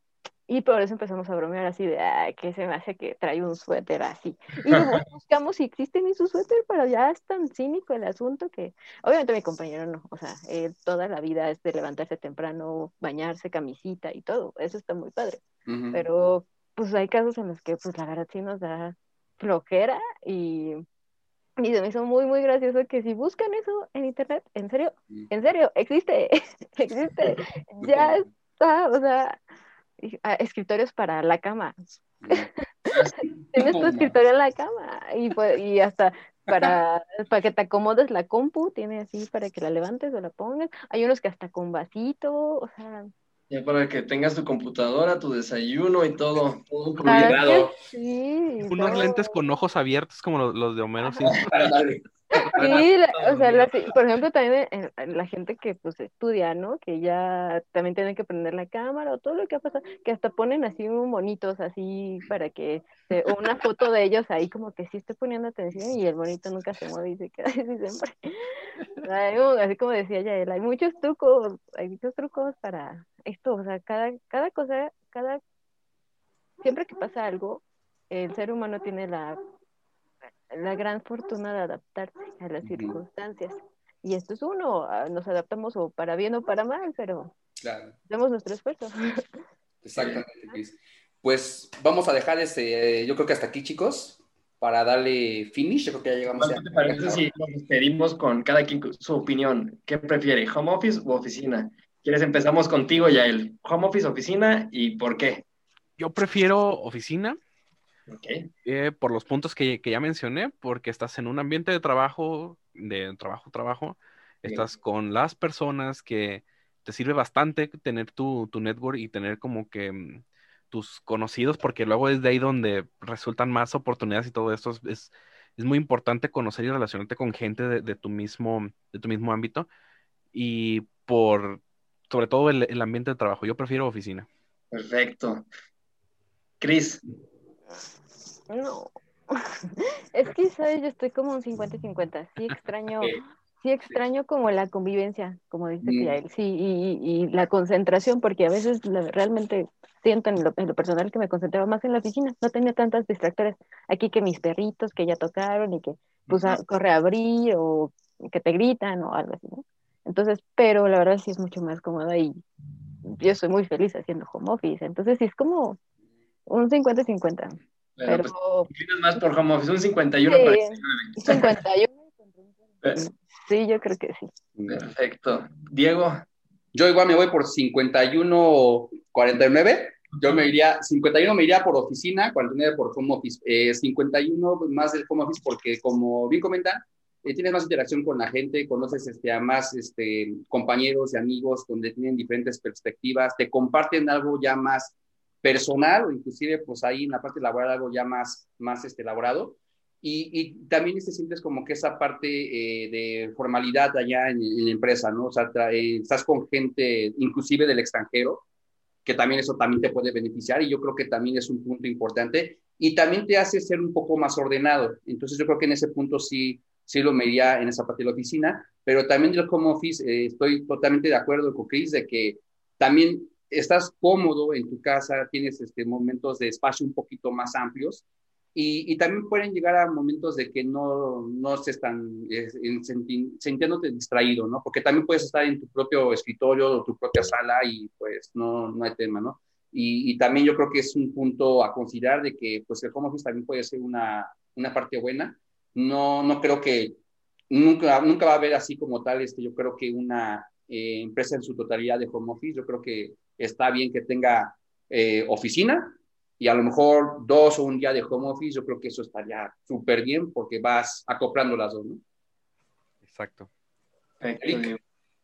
y por eso empezamos a bromear así de, ay, que se me hace que trae un suéter así. Y [laughs] buscamos si existe ni su suéter, pero ya es tan cínico el asunto que, obviamente mi compañero no, o sea, toda la vida es de levantarse temprano, bañarse, camisita y todo, eso está muy padre. Pero pues hay casos en los que pues la verdad sí nos da flojera y, y se me hizo muy, muy gracioso que si buscan eso en internet, en serio, mm. en serio, existe, [laughs] existe, [laughs] ya está, o sea Ah, escritorios para la cama. [laughs] Tienes tu escritorio en la cama y, y hasta para, para que te acomodes la compu, tiene así para que la levantes o la pongas. Hay unos que hasta con vasito, o sea. Ya para que tengas tu computadora, tu desayuno y todo, todo Sí, Unos lentes con ojos abiertos como los, de Homero. Sí. Sí, o sea, por ejemplo, también la gente que pues estudia, ¿no? Que ya también tienen que prender la cámara o todo lo que ha pasado, que hasta ponen así un bonitos así para que una foto de ellos ahí como que sí esté poniendo atención y el bonito nunca se mueve y se queda así [laughs] siempre. Así como decía ya él, hay muchos trucos, hay muchos trucos para esto, o sea, cada, cada cosa, cada siempre que pasa algo, el ser humano tiene la la gran fortuna de adaptarse a las circunstancias. Y esto es uno, ah, nos adaptamos o para bien o para mal, pero claro. hacemos nuestro esfuerzo. Exactamente, Pues vamos a dejar ese, yo creo que hasta aquí, chicos, para darle finish, creo que ya llegamos a... ¿Qué te parece si nos despedimos con cada quien su opinión? ¿Qué prefiere, home office o oficina? ¿Quieres empezamos contigo, Yael? ¿Home office, oficina y por qué? Yo prefiero oficina. Eh, por los puntos que, ya mencioné, porque estás en un ambiente de trabajo, de trabajo, trabajo, estás con las personas que te sirve bastante tener tu, tu network y tener como que mm, tus conocidos, porque luego es de ahí donde resultan más oportunidades y todo esto. Es, es muy importante conocer y relacionarte con gente de, tu, mismo, de tu mismo ámbito y por, sobre todo el, el ambiente de trabajo. Yo prefiero oficina. Perfecto. Cris. No. [laughs] Es que, ¿sabes? Yo estoy como un 50-50. Sí extraño, sí extraño como la convivencia, como dice mm. sí, y, y, la concentración, porque a veces realmente siento en lo, personal que me concentraba más en la oficina, no tenía tantas distractores. Aquí que mis perritos que ya tocaron y que pues corre a abrir o que te gritan o algo así, ¿no? Entonces, pero la verdad sí es mucho más cómoda y yo soy muy feliz haciendo home office. Entonces sí es como un 50-50. Pero, pues, más por home office, un 51 sí, para 51. Sí, yo creo que sí. Perfecto. Diego. Yo igual me voy por 51-49. Yo me iría, 51 me iría por oficina, 49 por home office. 51 eh, más del home office porque, como bien comentan, eh, tienes más interacción con la gente, conoces este, a más este, compañeros y amigos donde tienen diferentes perspectivas, te comparten algo ya más personal o inclusive pues ahí en la parte laboral algo ya más, más este, elaborado. Y, y también te sientes como que esa parte eh, de formalidad allá en, la empresa, ¿no? O sea, eh, estás con gente inclusive del extranjero, que también eso también te puede beneficiar y yo creo que también es un punto importante y también te hace ser un poco más ordenado. Entonces yo creo que en ese punto sí, sí lo medía en esa parte de la oficina, pero también del home office eh, estoy totalmente de acuerdo con Chris de que también estás cómodo en tu casa, tienes este, momentos de espacio un poquito más amplios y, también pueden llegar a momentos de que no, no se están sintiéndote distraído, ¿no? Porque también puedes estar en tu propio escritorio o tu propia sala y pues no, no hay tema, ¿no? Y, también yo creo que es un punto a considerar de que pues el home office también puede ser una, una parte buena. No, no creo que nunca, nunca va a haber así como tal, este, yo creo que una eh, empresa en su totalidad de home office, yo creo que está bien que tenga eh, oficina y a lo mejor dos o un día de home office, yo creo que eso estaría súper bien porque vas acoplando las dos, ¿no? Exacto.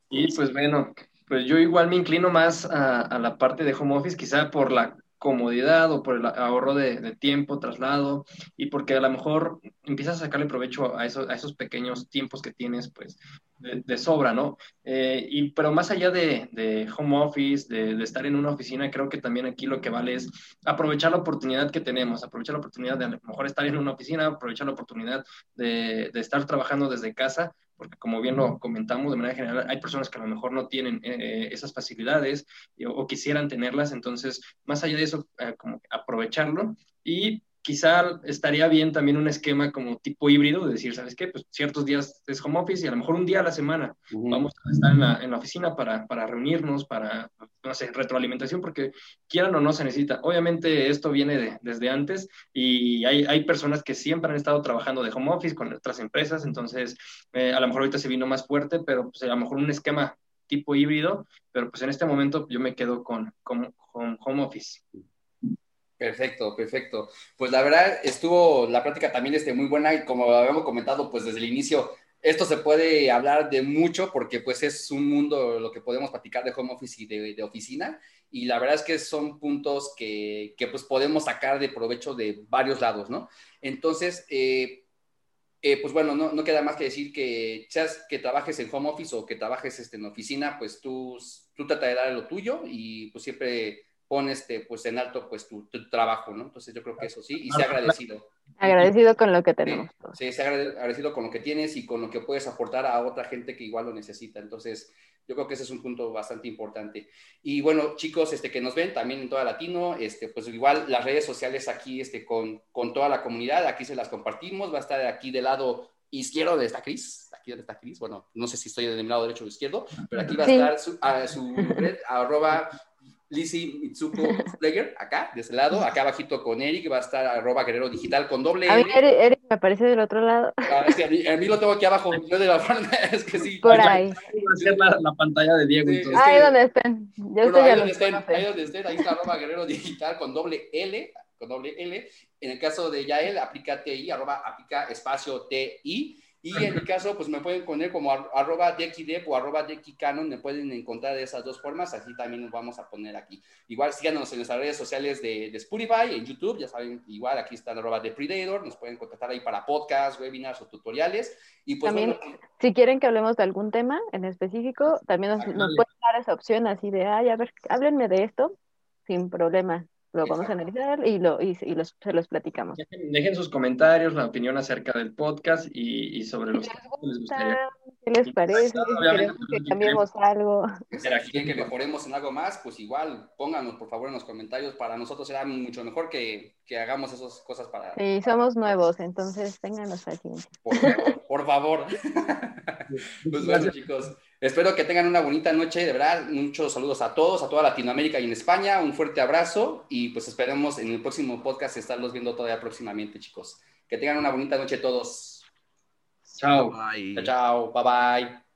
Y pues bueno, pues yo igual me inclino más a, a, la parte de home office, quizá por la comodidad o por el ahorro de, tiempo, traslado, y porque a lo mejor empiezas a sacarle provecho a esos, pequeños tiempos que tienes, pues, de, sobra, ¿no? Eh, y, pero más allá de, home office, de, estar en una oficina, creo que también aquí lo que vale es aprovechar la oportunidad que tenemos, aprovechar la oportunidad de a lo mejor estar en una oficina, aprovechar la oportunidad de, estar trabajando desde casa, porque como bien lo comentamos de manera general, hay personas que a lo mejor no tienen eh, esas facilidades o, quisieran tenerlas, entonces, más allá de eso, eh, aprovecharlo y quizá estaría bien también un esquema como tipo híbrido, de decir, ¿sabes qué? Pues ciertos días es home office y a lo mejor un día a la semana vamos a estar en la, en la oficina para, para, reunirnos, para, no sé, retroalimentación, porque quieran o no se necesita. Obviamente esto viene de, desde antes y hay, hay, personas que siempre han estado trabajando de home office con otras empresas, entonces eh, a lo mejor ahorita se vino más fuerte, pero pues a lo mejor un esquema tipo híbrido, pero pues en este momento yo me quedo con, con, con home office. Perfecto, perfecto. Pues la verdad estuvo la práctica también este, muy buena y como habíamos comentado pues desde el inicio, esto se puede hablar de mucho porque pues es un mundo lo que podemos platicar de home office y de, oficina y la verdad es que son puntos que, que, pues podemos sacar de provecho de varios lados, ¿no? Entonces, eh, eh, pues bueno, no, no, queda más que decir que seas que trabajes en home office o que trabajes este, en oficina, pues tú, tú trata de dar lo tuyo y pues siempre pones este, pues en alto pues tu, trabajo, ¿no? Entonces yo creo que eso sí, y sea agradecido. Agradecido con lo que tenemos. Sí, sí agradecido con lo que tienes y con lo que puedes aportar a otra gente que igual lo necesita. Entonces, yo creo que ese es un punto bastante importante. Y bueno, chicos, este, que nos ven también en toda Latino, este, pues igual las redes sociales aquí este, con, con toda la comunidad, aquí se las compartimos, va a estar aquí del lado izquierdo de esta Cris, aquí donde está Cris, bueno, no sé si estoy del lado derecho o izquierdo, pero aquí va a estar su, red, arroba Lizzie Mitsuko [laughs] Player, acá, de ese lado, acá abajito con Eric, va a estar arroba guerrero digital con doble A mí Eric, me aparece del otro lado. Ah, es que a, mí, lo tengo aquí abajo, yo de la forma, [laughs] es que sí. Por ahí. La, la, pantalla de Diego. Sí, ahí donde estén. Yo bueno, ahí, donde estén ahí donde estén, ahí está arroba guerrero digital con doble L, con doble L. En el caso de Yael, aplica TI, arroba aplica espacio TI. Y en mi caso, pues me pueden poner como arroba DXDEP o arroba DXCanon, me pueden encontrar de esas dos formas, así también nos vamos a poner aquí. Igual síganos en nuestras redes sociales de, de Spotify, en YouTube, ya saben, igual aquí está arroba Depredator, nos pueden contactar ahí para podcasts, webinars o tutoriales. Y pues, también, si quieren que hablemos de algún tema en específico, también nos, nos pueden dar esa opción así de, ay, a ver, háblenme de esto, sin problema lo vamos a analizar y, lo, y, y los, se los platicamos. Dejen, sus comentarios, la opinión acerca del podcast y, y sobre los que les gustaría. ¿Qué les parece? Queremos que pues, cambiemos algo. Si quieren que mejoremos en algo más, pues igual pónganos por favor en los comentarios. Para nosotros será mucho mejor que, que hagamos esas cosas para. Sí, somos nuevos, entonces ténganos paciencia. Por favor, por favor. [laughs] pues bueno, chicos. Espero que tengan una bonita noche, de verdad. Muchos saludos a todos, a toda Latinoamérica y en España. Un fuerte abrazo y pues esperemos en el próximo podcast estarlos viendo todavía próximamente, chicos. Que tengan una bonita noche todos. Chao. Bye. Chao, chao. Bye bye.